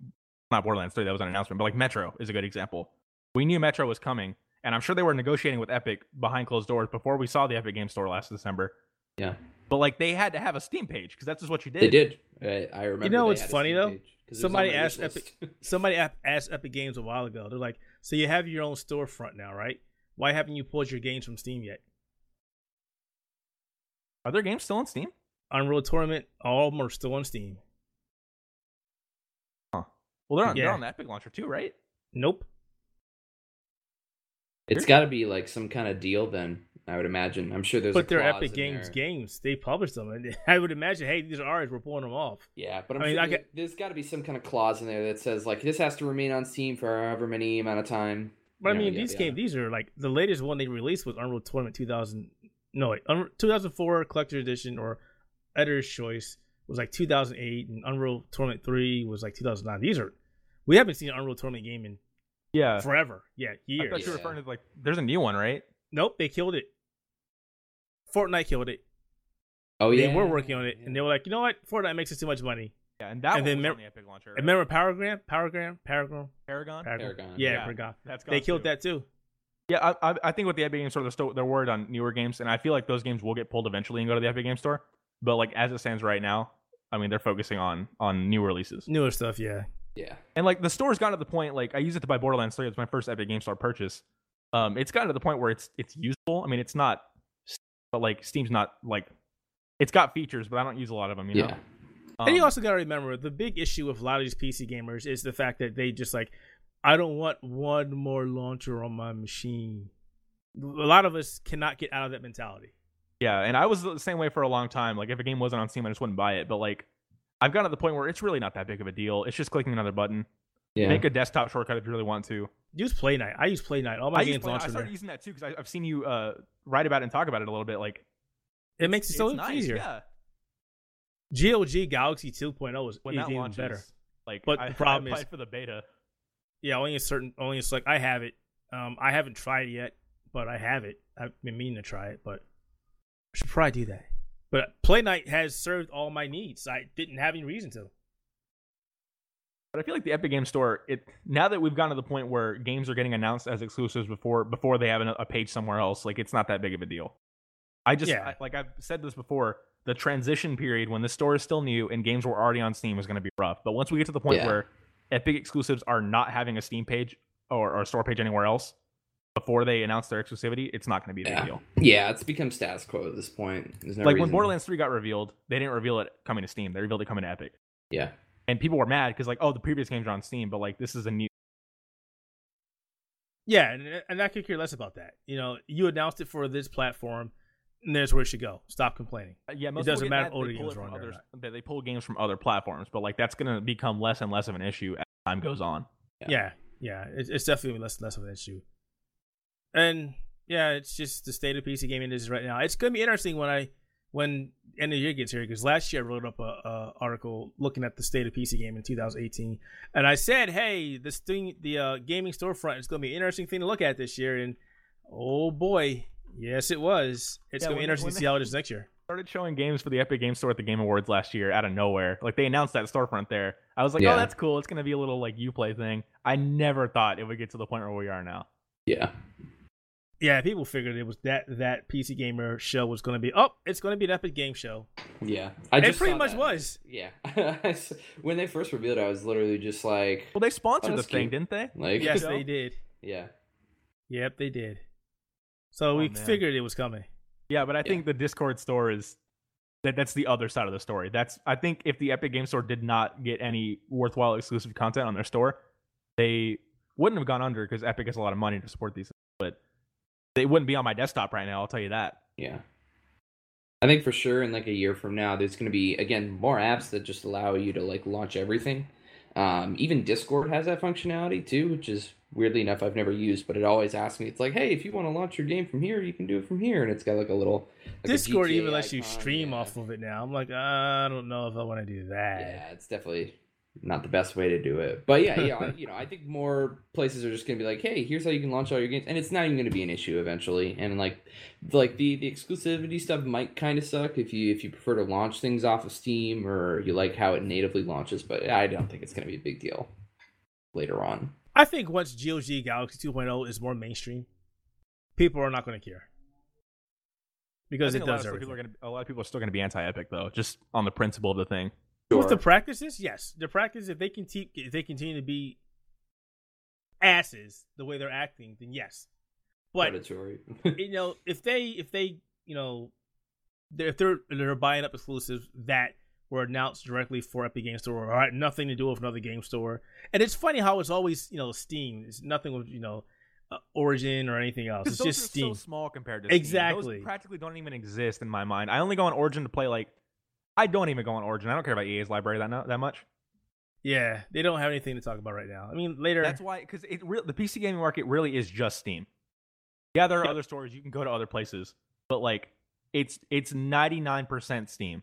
not Borderlands 3, that was an announcement, but like Metro is a good example. We knew Metro was coming, and I'm sure they were negotiating with Epic behind closed doors before we saw the Epic Game Store last December.
Yeah.
But like they had to have a Steam page because that's just what you did.
They did. I, I remember.
You know what's funny though? Somebody asked Epic. somebody asked Epic Games a while ago. They're like, "So you have your own storefront now, right? Why haven't you pulled your games from Steam yet?"
Are there games still on Steam?
Unreal Tournament, all of them are still on Steam.
Huh. Well, they're on, yeah. they're on the Epic launcher too, right?
Nope.
It's got to be like some kind of deal then. I would imagine. I'm sure there's.
But they're Epic Games
there.
games. They publish them, and I would imagine, hey, these are ours. We're pulling them off.
Yeah, but I'm
I mean,
sure
I get-
there's got to be some kind of clause in there that says like this has to remain on Steam for however many amount of time.
But I mean,
yeah,
these
yeah.
games, these are like the latest one they released was Unreal Tournament 2000. No, wait, Unreal, 2004 Collector Edition or Editor's Choice was like 2008, and Unreal Tournament 3 was like 2009. These are we haven't seen an Unreal Tournament game in
Yeah.
forever. Yeah, years.
I thought you were referring to like there's a new one, right?
Nope, they killed it. Fortnite killed it.
Oh yeah.
they
yeah,
were working on it,
yeah.
and they were like, you know what, Fortnite makes us too much money.
Yeah, and that
And
one
then
was
mem-
on the Epic launcher.
And remember Paragram, Paragram, Paragram,
Paragon.
Paragram.
Paragon.
Yeah,
Yeah.
Paragon.
That's
They killed
too.
that too.
Yeah, I, I, I think with the Epic Games Store, they're still they're worried on newer games, and I feel like those games will get pulled eventually and go to the Epic Games Store. But like as it stands right now, I mean they're focusing on on new releases.
Newer stuff, yeah.
Yeah,
And like the store's gotten to the point, like I used it to buy Borderlands 3. It's my first Epic Game Store purchase. Um, it's gotten to the point where it's it's useful. I mean, it's not, but like Steam's not like, it's got features, but I don't use a lot of them. You
yeah,
know.
and you
Um,
also got to remember the big issue with a lot of these PC gamers is the fact that they just like, I don't want one more launcher on my machine. A lot of us cannot get out of that mentality.
Yeah, and I was the same way for a long time. Like if a game wasn't on Steam, I just wouldn't buy it. But like, I've gotten to the point where it's really not that big of a deal. It's just clicking another button.
yeah.
Make a desktop shortcut if you really want to.
Use Playnite. I use Playnite. All my
I,
games
Play-
launch
I started
there.
using that too because I've seen you uh, write about it and talk about it a little bit. Like
It makes it so
it's nice,
easier.
Yeah,
GOG Galaxy 2.0 is,
when
is
that
even
launches,
better.
like,
But
I,
the problem
I
is-
applied for the beta.
Yeah, only a certain, only a select. I have it. Um, I haven't tried it yet, but I have it. I've been meaning to try it, but I should probably do that. But Playnite has served all my needs. I didn't have any reason to.
But I feel like the Epic Game Store, it now that we've gotten to the point where games are getting announced as exclusives before before they have a, a page somewhere else, like it's not that big of a deal. I just
Yeah.
I, like I've said this before, the transition period when the store is still new and games were already on Steam is going to be rough. But once we get to the point
Yeah.
where Epic exclusives are not having a Steam page or, or a store page anywhere else before they announce their exclusivity, it's not going to be a big deal.
yeah, it's become status quo at this point. There's no
like when Borderlands 3 got revealed, they didn't reveal it coming to Steam. They revealed it coming to Epic.
Yeah,
And people were mad because like, oh, the previous games are on Steam, but like this is a new
Yeah, and, and I could care less about that. You know, you announced it for this platform, and there's where it should go. Stop complaining.
Uh, Yeah, most
doesn't matter if older
they pull
games are
from
on
others- that they pull games from other platforms, but like that's gonna become less and less of an issue as time goes on.
Yeah.
Yeah, yeah, it's, it's definitely less and less of an issue. And yeah, it's just the state of PC gaming is right now. It's gonna be interesting when I when end of the year gets here because last year I wrote up a, a article looking at the state of PC gaming in 2018, and I said, hey, this thing, the uh, gaming storefront is gonna be an interesting thing to look at this year. And oh boy, yes, it was. It's
Yeah,
gonna be
when-
interesting
when
to see how it is next year.
Started showing games for the Epic Game Store at the Game Awards last year out of nowhere. Like they announced that storefront there. I was like,
Yeah.
oh, that's cool. It's gonna be a little like UPlay thing. I never thought it would get to the point where we are now.
yeah,
Yeah, people figured it was that that PC gamer show was gonna be. Oh, it's gonna be an Epic Game Show.
yeah. I
It pretty much
that.
was.
Yeah, when they first revealed it, I was literally just like,
Well, they sponsored
Oh,
the
that's
thing,
cute.
didn't they?
like,
Yes, they did.
yeah,
Yep, they did. So
Oh,
we
man.
figured it was coming.
Yeah, but I
Yeah.
think the Discord store is that that's the other side of the story. That's I think if the Epic Game Store did not get any worthwhile exclusive content on their store, they wouldn't have gone under because Epic has a lot of money to support these. But they wouldn't be on my desktop right now. I'll tell you that.
yeah. I think for sure in like a year from now, there's going to be again more apps that just allow you to like launch everything. Um, even Discord has that functionality too, which is weirdly enough I've never used, but it always asks me. It's like, hey, if you want to launch your game from here, you can do it from here, and it's got like a little like
Discord
GTA
even lets you stream
yeah.
off of it now. I'm like, uh, I don't know if I want to do that.
Yeah, it's definitely not the best way to do it. But yeah, yeah, I- you know, I think more places are just gonna be like, hey, here's how you can launch all your games, and it's not even gonna be an issue eventually. And like, like the the exclusivity stuff might kind of suck if you if you prefer to launch things off of Steam or you like how it natively launches. But I don't think it's gonna be a big deal later on.
I think once GOG Galaxy 2.0 is more mainstream, people are not going to care because it
think a lot
does
of people
everything.
are gonna, a lot of people are still going to be anti-Epic though, just on the principle of the thing.
With the practices, yes, the practice if they can te- if they continue to be asses the way they're acting, then yes. But
predatory.
you know, if they if they you know, they're, if they're they're buying up exclusives that were announced directly for Epic Game Store or had nothing to do with another game store, and it's funny how it's always you know Steam. It's nothing with you know uh, Origin or anything else. It's
those
just
are
Steam.
so small compared to Steam.
Exactly.
Those practically don't even exist in my mind. I only go on Origin to play like. I don't even go on Origin. I don't care about EA's library that no, that much.
yeah, they don't have anything to talk about right now. I mean, later.
That's why, because it re- the PC gaming market really is just Steam. Yeah, there are
Yep.
other stores you can go to other places, but like it's it's ninety nine percent Steam.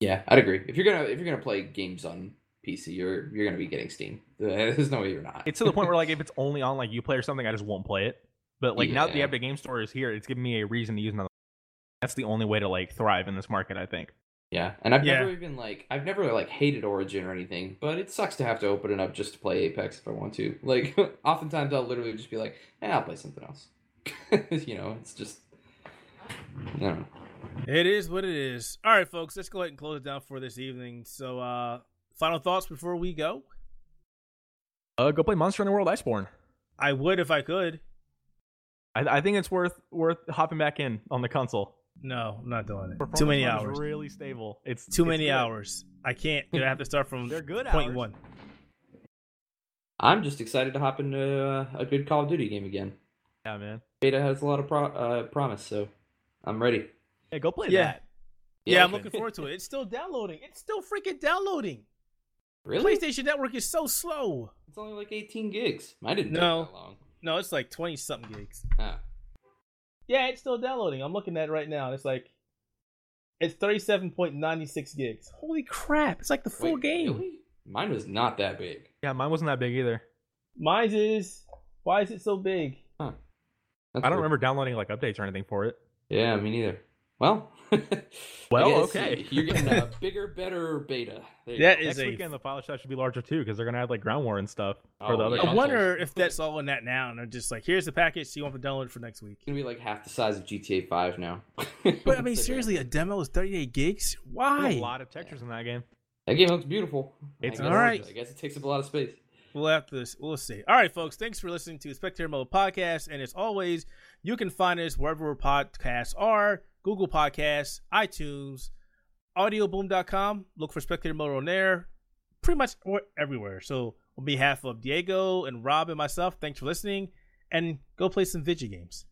Yeah, I'd agree. If you're gonna if you're gonna play games on PC, you're you're gonna be getting Steam. There's no way you're not.
It's to the point where like if it's only on like UPlay or something, I just won't play it. But like now that the Epic Game Store is here, it's giving me a reason to use another. That's the only way to like thrive in this market, I think.
Yeah, and I've
Yeah.
never even like I've never like hated Origin or anything, but it sucks to have to open it up just to play Apex if I want to. Like oftentimes I'll literally just be like, eh, I'll play something else. you know, it's just I don't know.
It is what it is. All right, folks, let's go ahead and close it down for this evening. So, uh final thoughts before we go.
Uh, go play Monster Hunter World Iceborne.
I would if I could.
I, I think it's worth worth hopping back in on the console.
No, I'm not doing it. Too many hours.
Really stable. It's
Too
it's
many
good.
hours. I can't. I have to start from
They're good
point
hours.
one.
I'm just excited to hop into uh, a good Call of Duty game again.
Yeah, man.
Beta has a lot of pro- uh, promise, so I'm ready.
Hey, go play
Yeah.
that.
Yeah, yeah
I'm
looking forward to it. It's still downloading. It's still freaking downloading.
Really?
PlayStation Network is so slow.
It's only like 18 gigs. Mine didn't
No.
take that long.
No, it's like 20 something gigs.
Ah.
Yeah, it's still downloading. I'm looking at it right now. It's like it's 37.96 gigs. Holy crap! It's like the full
Wait,
game.
Really? Mine was not that big.
Yeah, mine wasn't that big either.
Mine is. Why is it so big?
That's
I don't
weird.
remember downloading like updates or anything for it.
Yeah, me neither. Well,
Well, okay.
You're getting a bigger, better beta. There you
That
go.
is
Next
a.
weekend the file size should be larger too because they're gonna have like ground war and stuff for the
Oh,
other.
yeah.
I wonder if that's all in that now, and they're just like, "Here's the package. So you want to download it for next week."
It's gonna be like half the size of GTA 5 now.
But I mean, seriously, a demo is 38 gigs.
There's
Why?
a lot of textures in that game.
that game looks beautiful.
It's
alright.
I guess it takes up a lot of space.
We'll have to. We'll see. All right, folks. Thanks for listening to Spectator Mode Podcast, and as always, you can find us wherever podcasts are: Google Podcasts, iTunes, AudioBoom.com. Look for Spectator Mode on there. Pretty much everywhere. So, on behalf of Diego and Rob and myself, thanks for listening, and go play some video games.